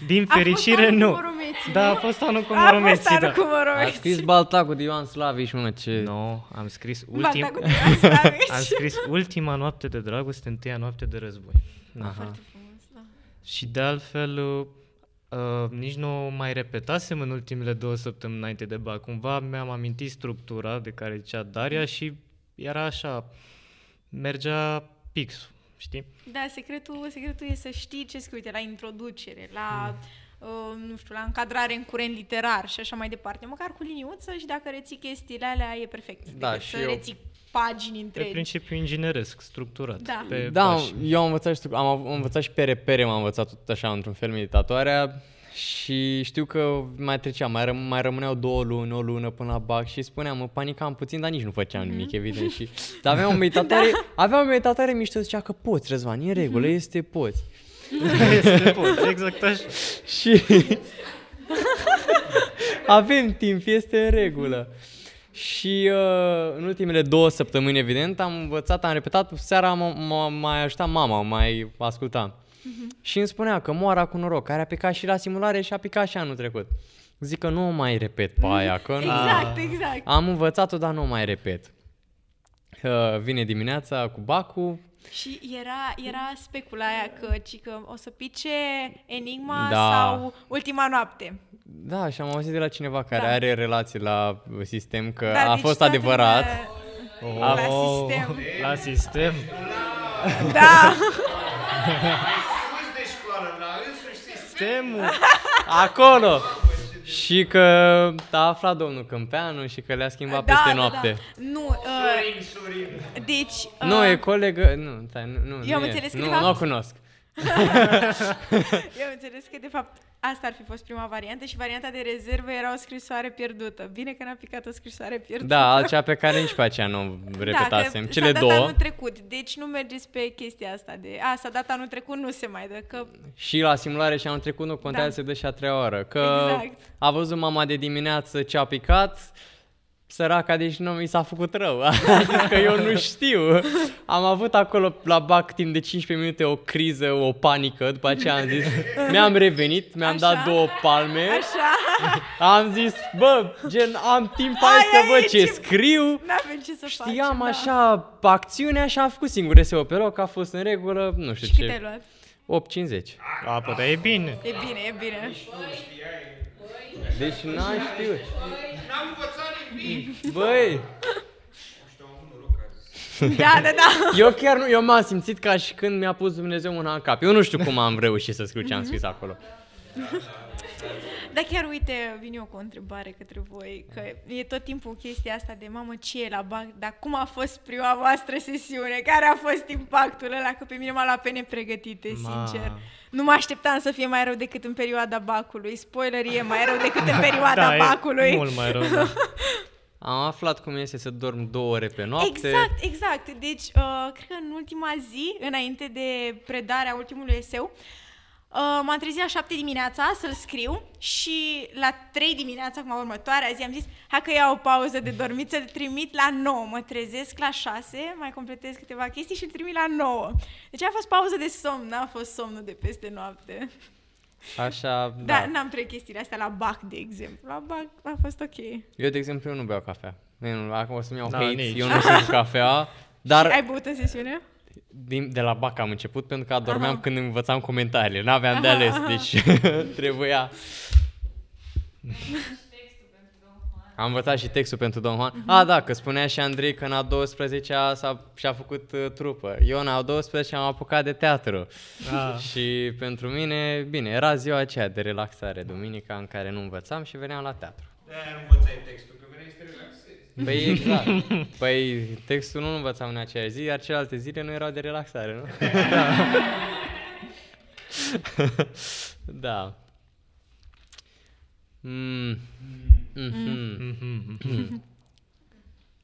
Din A fost fericire, anul nu. cu Moromeții, Da, a nu? fost anul cu A fost Moromeții, anul da. cu A Moromeții. scris Baltacul de Ioan Slaviș, mă, ce... Nu, am scris, Balta ultim, cu Slavici. am scris ultima noapte de dragoste, întâia noapte de război. Aha. Foarte frumos, da. Și de altfel, uh, uh, nici nu mai repetasem în ultimele două săptămâni înainte de BAC. Cumva mi-am amintit structura de care zicea Daria și era așa, mergea pixul, știi? Da, secretul, secretul e să știi ce scrii, uite, la introducere, la, uh, nu știu, la încadrare în curent literar și așa mai departe. Măcar cu liniuță și dacă reții chestiile alea e perfect. Da, decât și să eu- reții pagini Pe întregi. principiu ingineresc, structurat. Da. Pe Da, pași. eu am învățat, și, am av- am învățat și pe repere, m-am învățat tot așa într-un fel meditatoarea și știu că mai trecea, mai, răm- mai rămâneau două luni, o lună până la BAC și spuneam, mă panicam puțin, dar nici nu făceam nimic, evident. Și, dar aveam o meditatoare, (laughs) aveam o meditatoare mișto, zicea că poți, Răzvan, e în regulă, este poți. (laughs) Este pot, exact așa. Și (laughs) avem timp, este în regulă. Și uh, în ultimele două săptămâni, evident, am învățat, am repetat, seara m- m-a mai ajutat mama, mai ascultam. Și îmi spunea că moara cu noroc, care a picat și la simulare și a picat și anul trecut. Zic că nu o mai repet pe aia, că nu... Exact, exact. Am învățat-o, dar nu o mai repet. Uh, vine dimineața cu bacul, Și era, era specula aia că, ci că o să pice Enigma Da. sau Ultima Noapte. da, și am auzit de la cineva care Da. are relații la sistem că Da, a deci fost toată adevărat. lumea- A- La sistem. La sistem. Da. (laughs) Sus de școală, la însuși sistem. Sistemul. Acolo! Și că a aflat domnul Câmpeanu și că le-a schimbat da, peste da, noapte. Da. Nu, uh, Sorin, Sorin. deci... Uh, Nu, e colegă... Nu, stai, nu, nu, Eu am nu e. înțeles că Nu, de nu o fapt- cunosc. Eu am înțeles că, de fapt, asta ar fi fost prima variantă și varianta de rezervă era o scrisoare pierdută. Bine că n-a picat o scrisoare pierdută. Da, altceva pe care nici pe aceea nu repetasem. da, că Cele s-a dat două. anul trecut, deci nu mergeți pe chestia asta de... A, s-a dat anul trecut, nu se mai dă, că... Și la simulare și anul trecut nu contează Da. să dă și a treia oră. Că Exact. a văzut mama de dimineață ce a picat, săraca, deci nu mi s-a făcut rău. A zis (laughs) că eu nu știu. Am avut acolo la bac timp de 15 minute o criză, o panică, după aceea am zis, mi-am revenit, mi-am Așa. dat două palme, Așa, am zis, bă, gen, am timp, hai Ai, să ai, văd ce ce- scriu. n-avem ce să Știam facem. așa acțiunea și am făcut singur SEO pe loc, a fost în regulă, nu știu Și cât ai ce, luat? 8.50. A, păi, dar e bine. E bine, e bine. Deci n-am știut. N-am învățat nimic. Băi, Știu, am avut noroc azi. Da, da, da. eu chiar nu, eu m-am simțit ca și când mi-a pus Dumnezeu mâna în cap. Eu nu știu cum am reușit să scriu ce am scris acolo. Dar chiar uite, vin eu cu o întrebare către voi, că e tot timpul chestia asta de mamă ce e la BAC, dar cum a fost prima voastră sesiune? Care a fost impactul ăla? Că pe mine m-a luat pe nepregătite, Ma. sincer. Nu mă așteptam să fie mai rău decât în perioada bacului. Spoiler, e mai rău decât în perioada Da, e bacului. mult mai rău. Da. (laughs) Am aflat cum este să dorm două ore pe noapte. Exact, exact. Deci, uh, cred că în ultima zi, înainte de predarea ultimului eseu, Uh, m-am trezit la 7 dimineața să-l scriu și la 3 dimineața, acum următoarea zi, am zis hai că iau o pauză de dormit să-l trimit la 9. Mă trezesc la 6, mai completez câteva chestii și îl trimit la 9. Deci a fost pauză de somn, n-a fost somnul de peste noapte. Așa, (laughs) Da, da. n-am trăit chestiile astea la BAC, de exemplu. La BAC a fost ok. Eu, de exemplu, eu nu beau cafea. Nu, acum o să-mi iau Da, hate, nici. eu nu sunt cu cafea, (laughs) dar Ai băut în sesiune? Din, de la BAC am început pentru că adormeam Aha. când învățam comentariile. N-aveam de Aha, ales, aha. deci (laughs) trebuia. Am învățat și textul pentru Don Juan. Mhm. Ah, da, că spunea și Andrei că în a 12-a s-a, și-a făcut uh, trupă. Eu în a 12 am apucat de teatru. Da. (laughs) Și pentru mine, bine, era ziua aceea de relaxare, duminica, în care nu învățam și veneam la teatru. De-aia nu învățai textul, că veneai să te relaxezi. Păi exact. (laughs) Păi textul nu învățam în aceeași zi, iar celelalte zile nu erau de relaxare, nu? (laughs) da. Mm. Mhm. Mhm.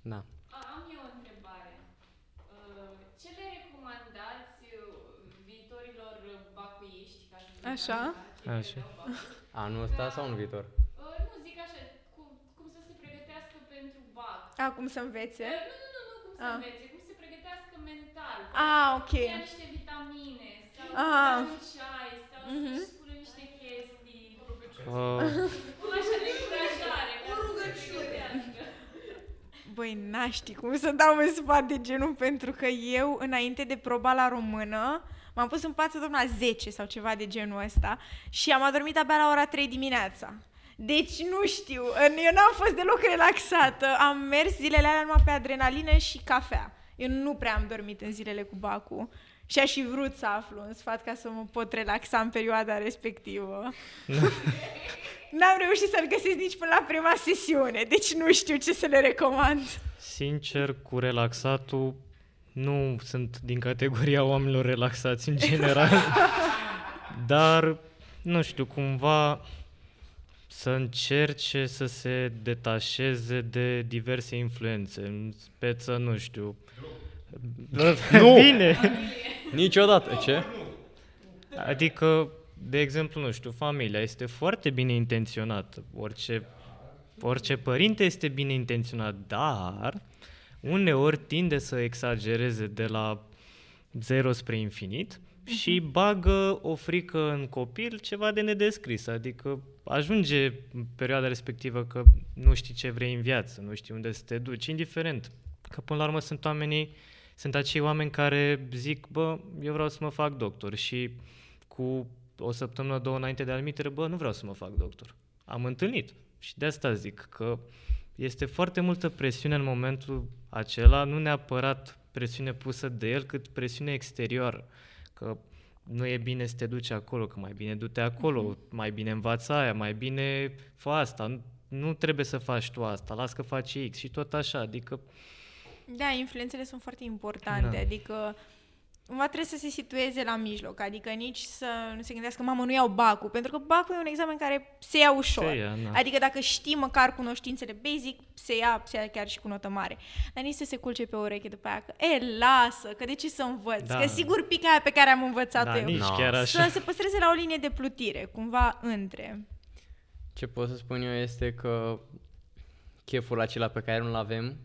Da. Am eu o întrebare. Uh, Ce le recomandați uh, viitorilor bacuiști? Ca să zic Așa. cei care Așa. dau bacul? Anul ăsta sau în viitor? Uh, Nu, zic așa, cum, cum să se pregătească pentru bac. Acum să învețe. Uh, Nu, nu, nu, nu cum să Ah. învețe, cum să se pregătească mental. Ah, ok. Să ia niște vitamine, sau să Ah. bea un ceai, sau Mhm. să-și spună niște chestii. Uh, Cum așa de încurajare, ca să se pregătească. Băi, n ști cum să dau în sfat de genul, pentru că eu, înainte de proba la română, m-am pus în pat să dorm la 10 sau ceva de genul ăsta și am adormit abia la ora 3 dimineața. Deci nu știu, în- eu n-am fost deloc relaxată, am mers zilele alea numai pe adrenalină și cafea. Eu nu prea am dormit în zilele cu Bacu și aș fi vrut să aflu un sfat ca să mă pot relaxa în perioada respectivă. (laughs) N-am reușit să-l găsesc nici până la prima sesiune, deci nu știu ce să le recomand. sincer, cu relaxatul nu sunt din categoria oamenilor relaxați în general, (laughs) dar, nu știu, cumva să încerce să se detașeze de diverse influențe. În speță, nu știu. Nu! (laughs) Bine! Niciodată, ce? Adică, de exemplu, nu știu, familia este foarte bine intenționată. Orice, orice părinte este bine intenționat, dar uneori tinde să exagereze de la zero spre infinit și bagă o frică în copil ceva de nedescris. Adică ajunge în perioada respectivă că nu știi ce vrei în viață, nu știi unde să te duci, indiferent. Că până la urmă sunt oamenii, sunt acei oameni care zic, bă, eu vreau să mă fac doctor și cu o săptămână, două înainte de admitere, bă, nu vreau să mă fac doctor. Am întâlnit și de asta zic că este foarte multă presiune în momentul acela, nu neapărat presiune pusă de el, cât presiune exterioară. Că nu e bine să te duci acolo, că mai bine du-te acolo, mai bine învață aia, mai bine fă asta, nu, nu trebuie să faci tu asta, las că faci X și tot așa, adică Da, influențele sunt foarte importante, Da. adică cumva trebuie să se situeze la mijloc, adică nici să nu se gândească, mamă, nu iau bacul, pentru că bacul e un examen care se ia ușor. Se ia, da. Adică dacă știi măcar cunoștințele basic, se ia, se ia chiar și cu notă mare. Dar nici să se culce pe ureche după aia că, e, lasă, că de ce să învăț? Da. Că sigur pica aia pe care am învățat da, eu. nici No. chiar așa. Să se păstreze la o linie de plutire, cumva între. Ce pot să spun eu este că cheful acela pe care nu-l avem,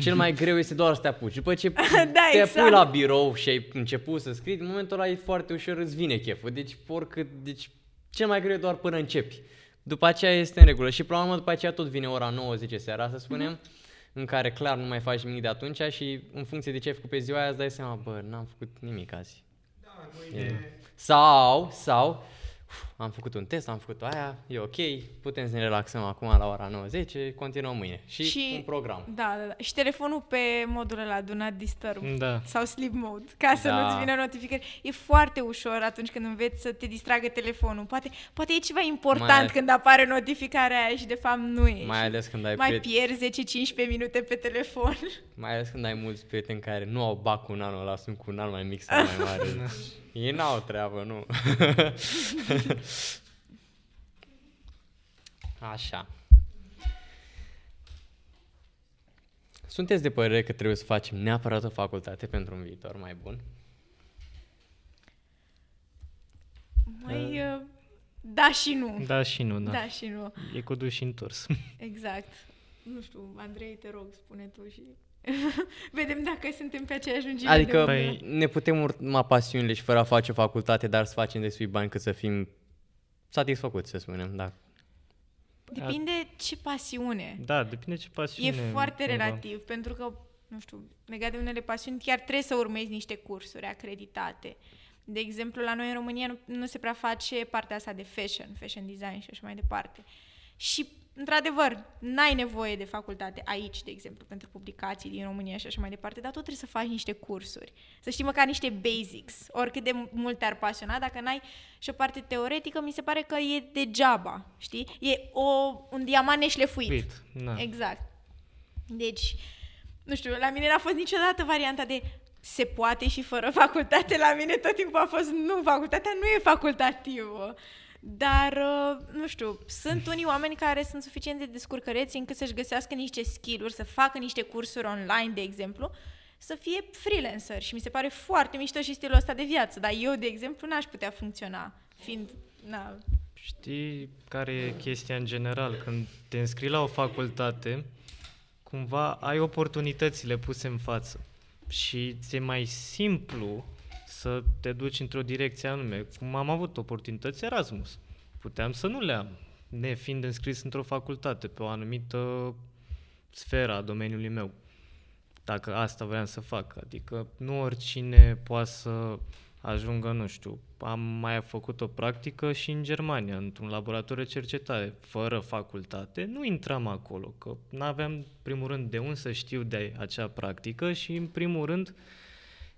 cel mai greu este doar să te apuci. După ce (laughs) Da, te exact. pui la birou și ai început să scrii, în momentul ăla e foarte ușor, îți vine cheful. Deci, oricât, deci cel mai greu e doar până începi. După aceea este în regulă. Și, până la urmă, după aceea tot vine ora 9-10 seara, să spunem, în care clar nu mai faci nimic de atunci și în funcție de ce ai făcut pe ziua aia îți dai seama, bă, n-am făcut nimic azi. Da, mâine... Sau, sau, uf, am făcut un test, am făcut aia, e ok, putem să ne relaxăm acum la ora 9-10, continuăm mâine. Și, Și- un program. Da, da, da. Și telefonul pe modul ăla, do not disturb. Da. Sau sleep mode, ca să Da. nu-ți vină notificări. E foarte ușor atunci când înveți să te distragă telefonul. Poate, poate e ceva important Mai- când apare notificarea aia și de fapt nu e. Mai ales când ai mai prieteni, pierzi 10-15 minute pe telefon. (laughs) mai ales când ai mulți prieteni care nu au bac cu un anul ăla, sunt cu un an mai mic sau mai mare. (laughs) Ei n-au treabă, nu. (laughs) Așa. Sunteți de părere că trebuie să facem neapărat o facultate pentru un viitor mai bun? Mai, uh, da și nu. Da și nu, da. Da și nu. E cu dus și întors. (laughs) Exact. Nu știu, Andrei, te rog, spune tu și (laughs) vedem dacă suntem pe aceeași lungime Adică de Păi- undă. ne putem urma pasiunile și fără a face o facultate, dar să facem destui bani cât să fim satisfăcuți, să spunem, da. Depinde ce pasiune. Da, depinde ce pasiune. E foarte cumva. relativ, pentru că, nu știu, legat de unele pasiuni, chiar trebuie să urmezi niște cursuri acreditate. De exemplu, la noi în România nu, nu se prea face partea asta de fashion, fashion design și așa mai departe. Și, într-adevăr, n-ai nevoie de facultate aici, de exemplu, pentru publicații din România și așa mai departe, dar tot trebuie să faci niște cursuri. Să știi măcar niște basics, oricât de mult te-ar pasiona, dacă n-ai și o parte teoretică, mi se pare că e degeaba, știi? E o, un diamant neșlefuit. Fit, da. Exact. Deci, nu știu, la mine n-a fost niciodată varianta de se poate și fără facultate. La mine tot timpul a fost nu, facultatea nu e facultativă. Dar, uh, nu știu, sunt unii oameni care sunt suficient de descurcăreți încât să-și găsească niște skill-uri, să facă niște cursuri online, de exemplu, să fie freelancer și mi se pare foarte mișto și stilul ăsta de viață. Dar eu, de exemplu, n-aș putea funcționa, fiind, na, Știi care e chestia în general? Când te înscrii la o facultate, cumva ai oportunitățile puse în față și ți-e mai simplu să te duci într-o direcție anume. Cum am avut oportunități Erasmus. Puteam să nu le am, nefiind înscris într-o facultate pe o anumită sferă a domeniului meu. Dacă asta vreau să fac. Adică nu oricine poate să ajungă, nu știu, am mai făcut o practică și în Germania, într-un laborator de cercetare, fără facultate, nu intram acolo, că nu aveam, primul rând, de unde să știu de acea practică și, în primul rând,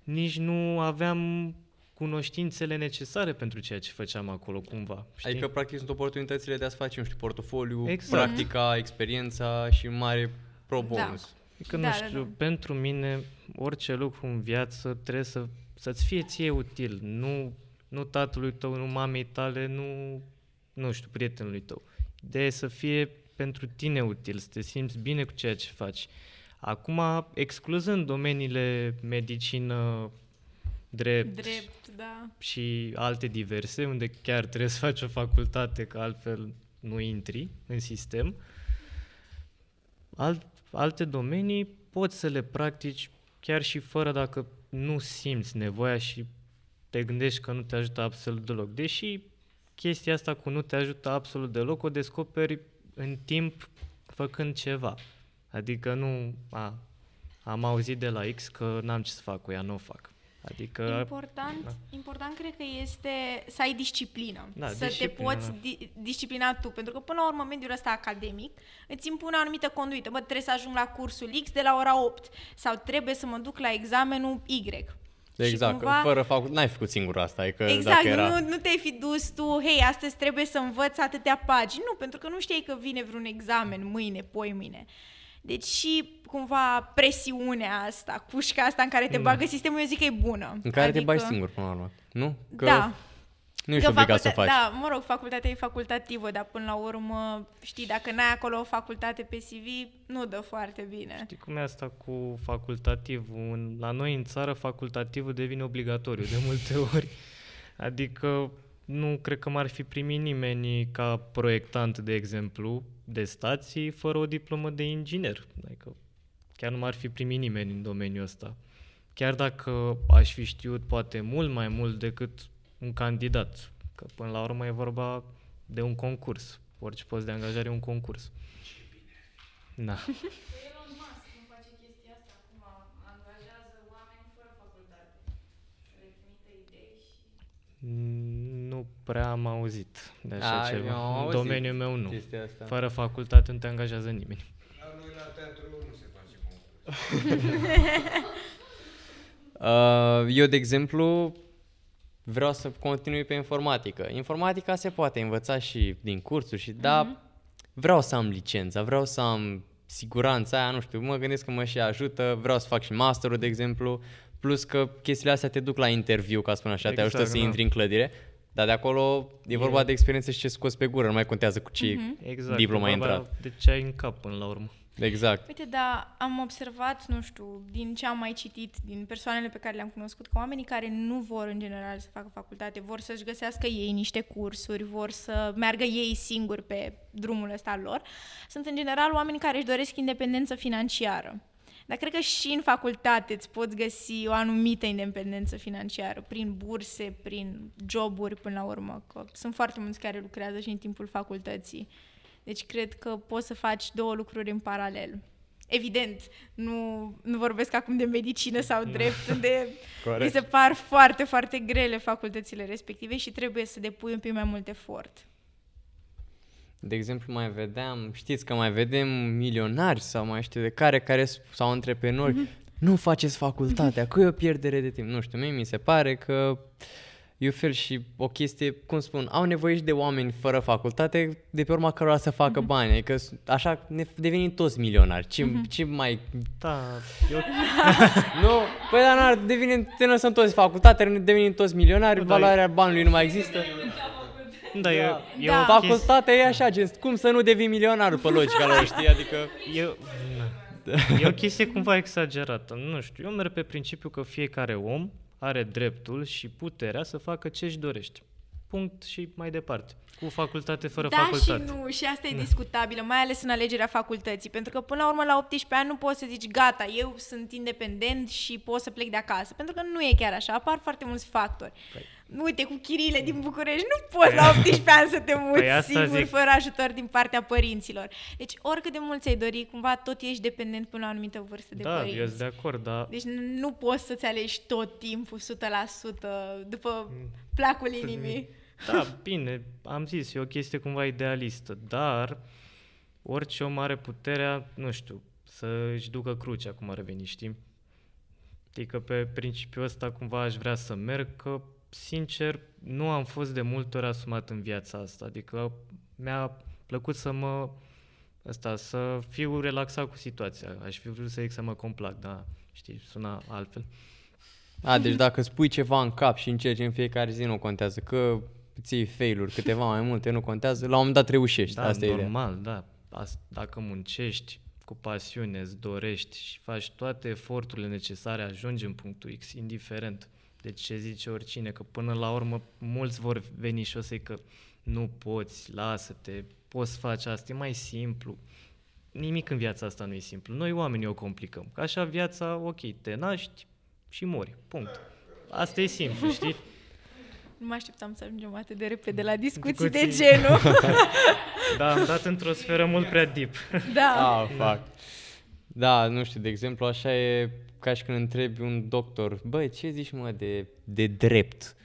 nici nu aveam cunoștințele necesare pentru ceea ce făceam acolo, cumva. Știi? Adică, practic, sunt oportunitățile de a-ți face, nu știu, portofoliu, Exact. practica, experiența și mare pro Da. bonus. Adică, Da, nu da, știu, da. pentru mine, orice lucru în viață trebuie să, să-ți fie ție util. Nu, nu tatălui tău, nu mamei tale, nu, nu știu, prietenului tău. Ideea e să fie pentru tine util, să te simți bine cu ceea ce faci. Acum, excluzând domeniile medicină, drept, drept, da. și alte diverse, unde chiar trebuie să faci o facultate, că altfel nu intri în sistem. Alt, alte domenii poți să le practici chiar și fără dacă nu simți nevoia și te gândești că nu te ajută absolut deloc. Deși chestia asta cu nu te ajută absolut deloc o descoperi în timp făcând ceva. Adică nu, a, am auzit de la X că n-am ce să fac cu ea, nu o fac. Adică Important, da. important cred că este să ai disciplină. Da, să disciplină, te poți da. di- disciplina tu. Pentru că până la urmă mediul ăsta academic îți impune o anumită conduită. Bă, trebuie să ajung la cursul X de la ora 8 sau trebuie să mă duc la examenul Y. Și Exact, cumva- fără facu- n-ai făcut singur asta, adică Exact, dacă era... nu, nu te-ai fi dus tu, hei, astăzi trebuie să învăț atâtea pagini. Nu, pentru că nu știai că vine vreun examen mâine, poi mâine. Deci și cumva presiunea asta, cușca asta în care te bagă sistemul, eu zic că e bună. În care te bagi singur, până la urmă, nu? Că da. nu ești Că obligat să faculta- faci. Da, mă rog, facultatea e facultativă, dar până la urmă, știi, dacă n-ai acolo o facultate pe CV, nu dă foarte bine. Știi cum e asta cu facultativul? În- La noi în țară facultativul devine obligatoriu de multe (laughs) ori. Adică nu cred că m-ar fi primit nimeni ca proiectant, de exemplu, de stații fără o diplomă de inginer. Adică chiar nu m-ar fi primit nimeni în domeniul ăsta. Chiar dacă aș fi știut poate mult mai mult decât un candidat. Că până la urmă e vorba de un concurs. Orice post de angajare e un concurs. Da. (laughs) Elon Musk cum face chestia asta, acum angajează oameni fără facultate. Le trimite idei și... Nu prea am auzit de așa A, eu ceva. am În auzit domeniul meu nu. chestia asta. Fără facultate nu te angajează nimeni. La noi la teatru nu se face concurs. (laughs) Uh, eu, de exemplu, vreau să continui pe informatică. Informatica se poate învăța și din cursuri, și, dar Mhm. vreau să am licența, vreau să am siguranța aia, nu știu, mă gândesc că mă și ajută, vreau să fac și masterul, de exemplu, plus că chestiile astea te duc la interviu, ca să spun așa, te Exact, ajută să da. intri în clădire, dar de acolo e E- vorba de experiență și ce scoți pe gură, nu mai contează cu ce Mhm. Exact. diploma e ai vorba intrat. De ce ai în cap până la urmă. Exact. Uite, da, am observat, nu știu, din ce am mai citit, din persoanele pe care le-am cunoscut, că oamenii care nu vor în general să facă facultate, vor să-și găsească ei niște cursuri, vor să meargă ei singuri pe drumul ăsta al lor, sunt în general oameni care își doresc independență financiară. Dar cred că și în facultate îți poți găsi o anumită independență financiară, prin burse, prin joburi până la urmă, că sunt foarte mulți care lucrează și în timpul facultății. Deci cred că poți să faci două lucruri în paralel. Evident, nu, nu vorbesc acum de medicină sau (laughs) drept, unde mi se par foarte, foarte grele facultățile respective și trebuie să depui un pic mai mult efort. De exemplu, mai vedeam, știți că mai vedem milionari sau mai știu de care, care s- sau antreprenori, mm-hmm. nu faceți facultatea, că e o pierdere de timp. Nu știu, mie mi se pare că e un fel și o chestie, cum spun, au nevoie și de oameni fără facultate, de pe urma cărora să facă mm-hmm. bani. Adică s- așa ne devenim toți milionari. Ce, mm-hmm. ce mai... Da, eu, (laughs) Nu? Păi dar n-ar devine, ne lăsăm toți facultate, ne devenim toți milionari, Nu, dar valoarea banului nu mai există. Da, e, e Da. o chestie, Facultatea e așa, gen, cum să nu devii milionar pe logica lor, știi? Adică... e, na. e o chestie cumva exagerată. Nu știu, eu merg pe principiu că fiecare om are dreptul și puterea să facă ce își dorește. Punct și mai departe. Cu facultate, fără da facultate. și nu, și asta e discutabilă, mai ales în alegerea facultății, pentru că până la urmă la 18 ani nu poți să zici gata, eu sunt independent și pot să plec de acasă, pentru că nu e chiar așa, apar foarte mulți factori. Păi- Uite, cu chirile din București, nu poți la 18 ani să te muți Păi asta singur, zic. fără ajutor din partea părinților. Deci, oricât de mult ți-ai dori, cumva tot ești dependent până la o anumită vârstă de da, părinți. eu sunt de acord, dar Deci n- nu poți să-ți alegi tot timpul 100% după placul inimii. (laughs) Da, bine, am zis, e o chestie cumva idealistă, dar orice om are puterea, nu știu, să își ducă crucea, cum ar veni, știi? Adică pe principiul ăsta cumva aș vrea să merg, că, sincer, nu am fost de multe ori asumat în viața asta, adică mi-a plăcut să mă, ăsta, să fiu relaxat cu situația, aș fi vrut să zic să mă complac, dar, știi, suna altfel. A, deci dacă spui ceva în cap și încerci în fiecare zi, nu contează. Că ții fail-uri, câteva mai multe, nu contează. La un moment dat reușești. Da, Asta e ideea. normal, da. As- dacă muncești cu pasiune, îți dorești și faci toate eforturile necesare, ajungi în punctul X, indiferent de ce zice oricine, că până la urmă mulți vor veni și o să că nu poți, lasă-te, poți să faci asta, e mai simplu. Nimic în viața asta nu e simplu. Noi oamenii o complicăm. Că așa viața, ok, te naști și mori. Punct. Asta e simplu, știi? Nu mă așteptam să ajungem atât de repede la discuții, de Discuții. genul. (laughs) Dar am dat într-o sferă mult prea deep. da. Ah, fac. Da, nu știu, de exemplu, așa e ca și când întrebi un doctor, băi, ce zici mă de, de drept?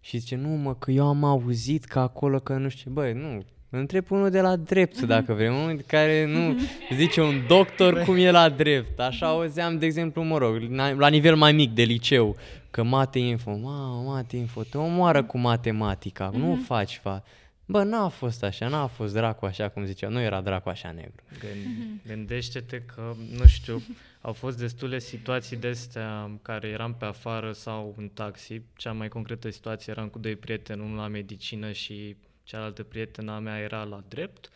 Și zice, nu mă, că eu am auzit că acolo, că nu știu, băi, nu, întreb unul de la drept, (laughs) dacă vrei, unul care nu zice un doctor cum e la drept. Așa (laughs) auzeam, de exemplu, mă rog, la la nivel mai mic de liceu, că mate info, mamă, mate info, te omoară cu matematica, nu faci fa. Bă, n-a fost așa, n-a fost dracu așa cum zicea, nu era dracu așa negru. Gând- Gândește-te că, nu știu, au fost destule situații de astea în care eram pe afară sau în taxi. Cea mai concretă situație eram cu doi prieteni, unul la medicină și cealaltă prietena mea era la drept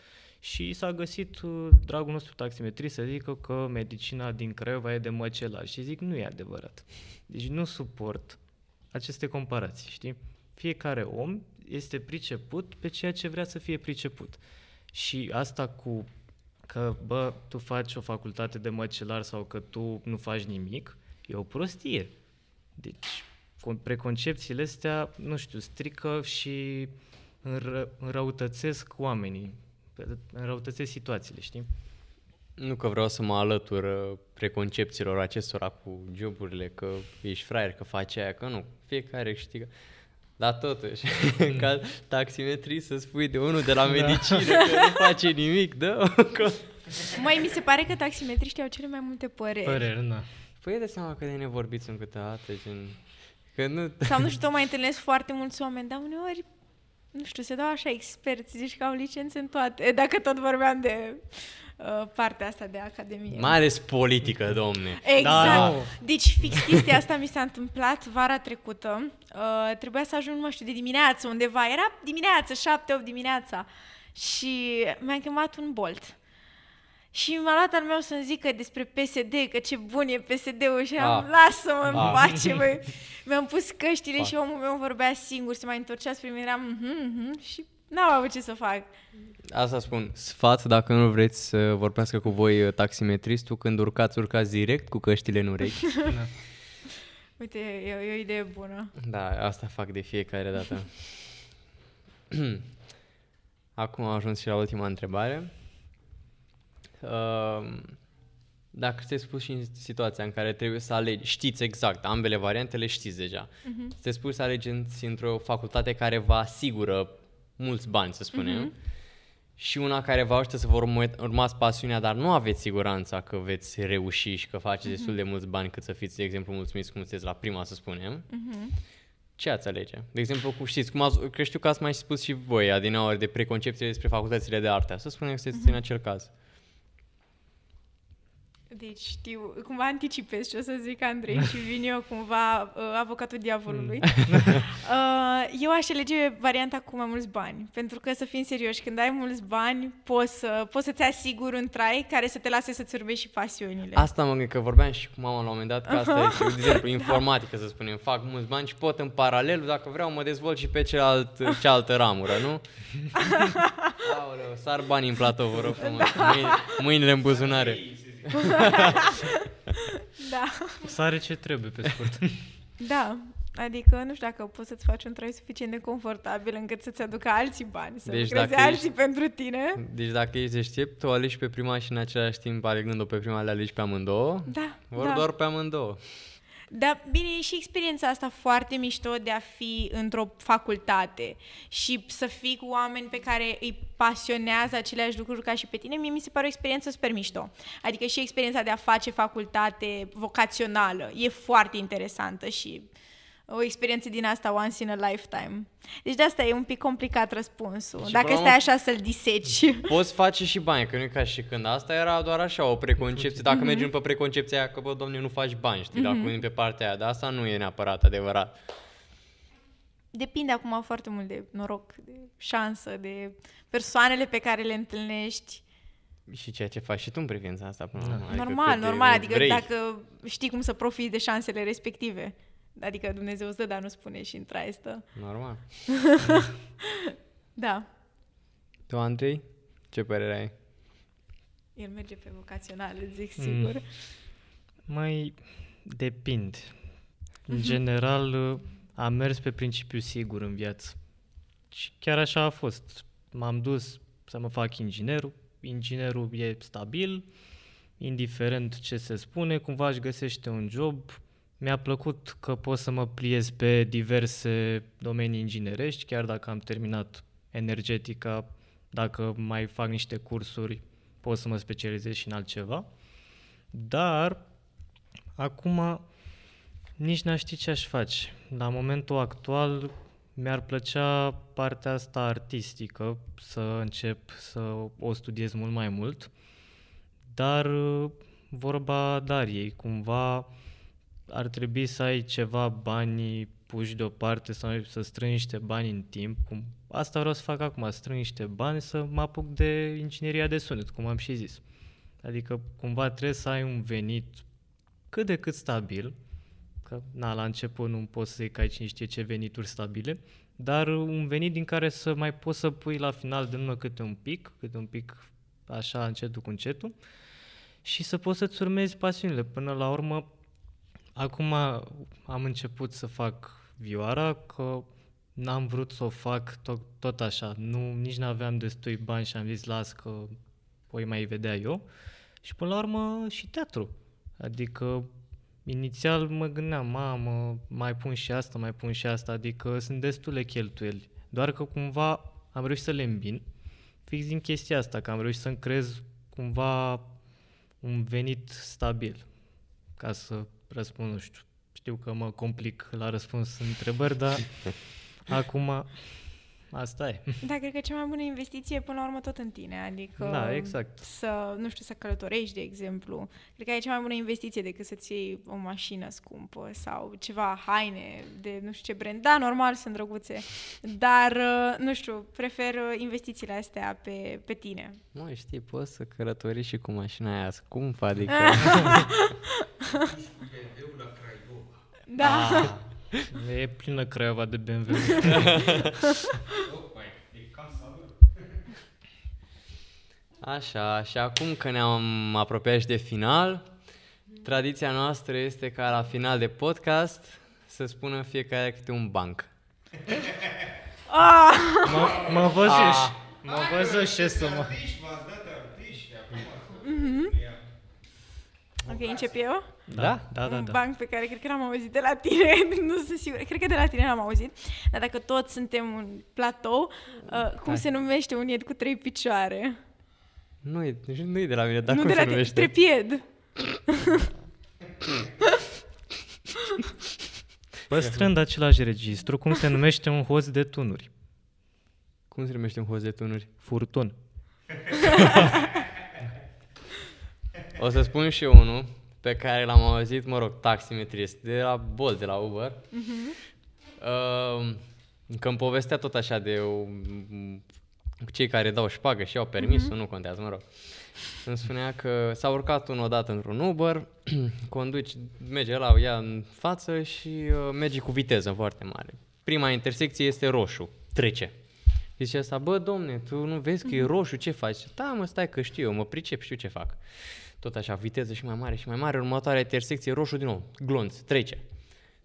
și s-a găsit uh, dragul nostru taximetrist să zică că medicina din Craiova e de măcelaj și zic nu e adevărat. Deci nu suport aceste comparații, știi? Fiecare om este priceput pe ceea ce vrea să fie priceput. Și asta cu că, bă, tu faci o facultate de măcelar sau că tu nu faci nimic, e o prostie. Deci, con- preconcepțiile astea, nu știu, strică și înră- înrăutățesc oamenii, pe- înrăutățesc situațiile, știi? Nu că vreau să mă alătur uh, preconcepțiilor acestora cu joburile, că ești fraier, că faci aia, că nu. Fiecare câștigă. Dar totuși, (laughs) ca taximetrist să spui de unul de la medicină că nu face nimic, da? (laughs) Că... Mai mi se pare că taximetriștii au cele mai multe păreri. Păreri, na. Păi de seama că de nevorbiți în câteodată, gen... Că nu... Sau nu știu, (laughs) tot mai întâlnesc foarte mulți oameni, dar uneori, nu știu, se dau așa experți, zici că au licențe în toate, (laughs) dacă tot vorbeam de uh, partea asta de academie. Mai ales politică, domne. Exact. Da, nu. Deci fix chestia asta mi s-a întâmplat vara trecută. Uh, trebuia să ajung, nu știu, de dimineață undeva. Era dimineață, 7-8 dimineața. Și mi-a chemat un bolt. Și m-a luat al meu să-mi zică despre PSD, că ce bun e PSD-ul și am, Ah. lasă-mă în Ah. pace, băi. (laughs) Mi-am pus căștile Fac. și omul meu vorbea singur, se mai întorcea spre mine, eram, mhm, mhm, și n-am avut ce să fac. Asta spun, sfat dacă nu vreți să vorbească cu voi uh, taximetristul, când urcați, urcați direct cu căștile în urechi. (laughs) Uite, e, e o idee bună. Da, asta fac de fiecare dată. (clears throat) Acum am ajuns și la ultima întrebare. Uh, dacă te-ai pus și în situația în care trebuie să alegi, știți exact, ambele variante le știți deja. Uh-huh. Te spus să alegeți într-o facultate care vă asigură mulți bani, să spunem, uh-huh. și una care vă ajută să vă urmă- urmați pasiunea, dar nu aveți siguranța că veți reuși și că faceți destul de mulți bani cât să fiți, de exemplu, mulțumiți cum sunteți la prima, să spunem. Ce ați alege? De exemplu, cum știți, cum ați, că știu că ați mai spus și voi adineaori de preconcepție despre facultățile de arte. Să spunem că sunteți în acel caz. Deci știu, cumva anticipez ce o să zic Andrei și vin eu cumva uh, avocatul diavolului. (laughs) Uh, eu aș alege varianta cu mai mulți bani, pentru că să fim serioși, când ai mulți bani, poți, să, poți să-ți asiguri un trai care să te lase să-ți urmezi și pasiunile. Asta mă gândesc că vorbeam și cu mama la un moment dat, că asta e, de exemplu, informatică, să spunem. Fac mulți bani și pot în paralel, dacă vreau, mă dezvolt și pe celălalt, cealaltă ramură, nu? (laughs) Aoleu, sar banii în platou, vă rog frumos. Mâine, mâinile în buzunare. (laughs) Da. Sare ce trebuie, pe scurt. (laughs) Da, adică nu știu dacă poți să-ți faci un trai suficient de confortabil încât să-ți aducă alții bani, să Deci deci lucreze dacă alții ești- pentru tine. Deci dacă ești deștept, o alegi pe prima și în același timp, alegând-o pe prima, le alegi pe amândouă. Da, Vor da. doar pe amândouă. Dar bine, e și experiența asta foarte mișto de a fi într-o facultate și să fii cu oameni pe care îi pasionează aceleași lucruri ca și pe tine, mie mi se pare o experiență super mișto. Adică și experiența de a face facultate vocațională e foarte interesantă și o experiență din asta once in a lifetime. Deci de asta e un pic complicat răspunsul. Și Dacă până la stai urmă- așa să-l diseci. (laughs) Poți face și bani, că nu e ca și când. Asta era doar așa, o preconcepție. Dacă Mhm. mergem pe preconcepția aia că, bă, domne, nu faci bani, știi, dacă venim pe partea aia. Dar asta nu e neapărat adevărat. Depinde acum foarte mult de noroc, de șansă, de persoanele pe care le întâlnești. Și ceea ce faci și tu în privința asta. Până la urmă. Adică normal, cât de normal, adică vrei. dacă știi cum să profiți de șansele respective. Adică Dumnezeu îți dă, dar nu spune și în traistă. Normal. (laughs) Da, Tu, Andrei, ce părere ai? el merge pe vocațional, îți zic Mm. sigur. Mai depind. În general, am mers pe principiu sigur în viață. Și chiar așa a fost. M-am dus să mă fac inginerul. Inginerul e stabil, indiferent ce se spune, cumva își găsește un job. Mi-a plăcut că pot să mă pliez pe diverse domenii inginerești, chiar dacă am terminat energetica, dacă mai fac niște cursuri, pot să mă specializez și în altceva. Dar acum nici n-aș ști ce aș face. La momentul actual mi-ar plăcea partea asta artistică, să încep să o studiez mult mai mult, dar uh, vorba Dariei, cumva ar trebui să ai ceva bani puși deoparte sau să strângi niște bani în timp. Cum, asta vreau să fac acum, strâng niște bani să mă apuc de ingineria de sunet, cum am și zis. Adică cumva trebuie să ai un venit cât de cât stabil, că na, la început nu poți să zic că ai cine știe ce venituri stabile, dar un venit din care să mai poți să pui la final de lună câte un pic, câte un pic așa încetul cu încetul și să poți să-ți urmezi pasiunile. Până la urmă, acum am început să fac vioara, că n-am vrut să o fac tot, tot așa. Nu, nici n-aveam destui bani și am zis las că voi mai vedea eu. Și până la urmă și teatru. Adică inițial mă gândeam, mamă, mai pun și asta, mai pun și asta, adică sunt destule cheltuieli. Doar că cumva am reușit să le îmbin, fix din chestia asta, că am reușit să-mi creez cumva un venit stabil, ca să răspund, nu știu, știu că mă complic la răspuns în întrebări, dar (laughs) acum Asta e. Da, cred că cea mai bună investiție e până la urmă tot în tine, adică Da, exact. să, nu știu, să călătorești, de exemplu. Cred că e cea mai bună investiție decât să-ți iei o mașină scumpă sau ceva haine de nu știu ce brand. Da, normal, sunt drăguțe, dar, uh, nu știu, prefer uh, investițiile astea pe, pe tine. Mă, știi, poți să călătoriți și cu mașina aia scumpă, adică... Cu BMW la Craiova. Da. Ah, E plină Craiova de BMW. Tocmai, e casa lor. Așa, și acum că ne-am apropiat și de final, tradiția noastră este ca la final de podcast să spună fiecare câte un banc. Ah! mă, mă văzut și, mă văzut și să mă... Artiști, v-ați dat artiști acum. Ia. Ok, încep eu? Da, da, da. un da. banc pe care cred că l-am auzit de la tine, (laughs) nu sunt sigură, cred că de la tine l-am auzit, dar dacă toți suntem un platou, uh, cum Hai. se numește un ied cu trei picioare? Nu e, nu e de la mine, dar nu cum de se la tine, numește? trepied. (laughs) Păstrând același registru, cum se numește un host de tunuri? Cum se numește un host de tunuri? Furtun. (laughs) O să spun și eu unul pe care l-am auzit, mă rog, taximetrist, de la Bolt, de la Uber. Uh, că îmi povestea tot așa de um, cei care dau șpagă și au permisul, nu contează, mă rog. Îmi spunea că s-a urcat unul odată într-un Uber, (clears throat) conduci, merge la ea în față și uh, merge cu viteză foarte mare. Prima intersecție este roșu, trece. Zice asta, bă, domne, tu nu vezi că e roșu, ce faci? Da, mă, stai că știu eu, mă pricep, știu ce fac. Tot așa, viteză și mai mare și mai mare, următoarea intersecție, roșu din nou, glonț, trece.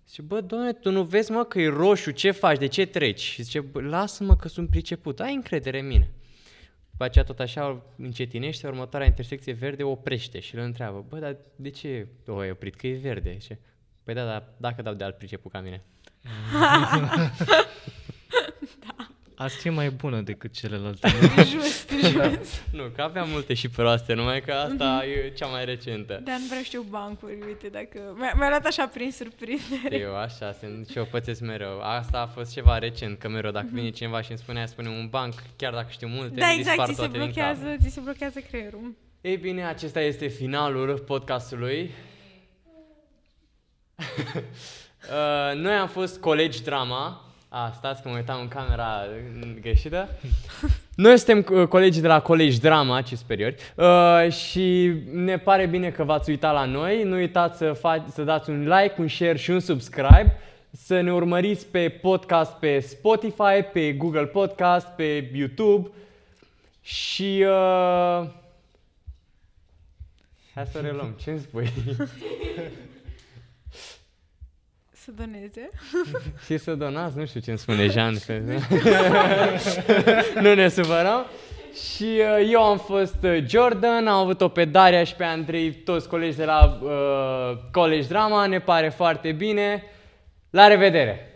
Zice, bă, doamne, tu nu vezi, mă, că e roșu, ce faci, de ce treci? Și zice, bă, lasă-mă că sunt priceput, ai încredere în mine. După aceea tot așa încetinește, următoarea intersecție verde oprește și îl întreabă, bă, dar de ce o ai oprit? Că e verde. Zice, păi da, dar dacă dau de alt priceput ca mine. (laughs) Asta e mai bună decât celelalte. (laughs) just, just. Nu, că aveam multe și proaste, numai că asta e cea mai recentă. Dar nu vreau știu bancuri, uite, dacă... Mi-a, mi-a luat așa prin surprindere. Eu așa sunt și eu pățesc mereu. Asta a fost ceva recent, că mereu dacă vine cineva și îmi spunea, spune un banc, chiar dacă știu multe, Da, îmi exact, dispar ți se toate din cap. blochează, ți se blochează creierul. Ei bine, acesta este finalul podcastului. (laughs) Uh, Noi am fost colegi drama. A, stați că mă uitam în camera mm, greșită. (laughs) Noi suntem uh, colegi de la Colegi Drama, ce superiori, uh, și ne pare bine că v-ați uitat la noi. Nu uitați să, fa- să dați un like, un share și un subscribe. Să ne urmăriți pe podcast pe Spotify, pe Google Podcast, pe YouTube. Și... Uh, Hai să o reluăm. Ce îmi spui? (laughs) Să doneze. (laughs) și să donați, nu știu ce îmi spune (laughs) Jean. Să... (laughs) nu ne supărăm. Și uh, eu am fost uh, Jordan, am avut-o pe Daria și pe Andrei, toți colegi de la uh, College Drama, ne pare foarte bine. La revedere!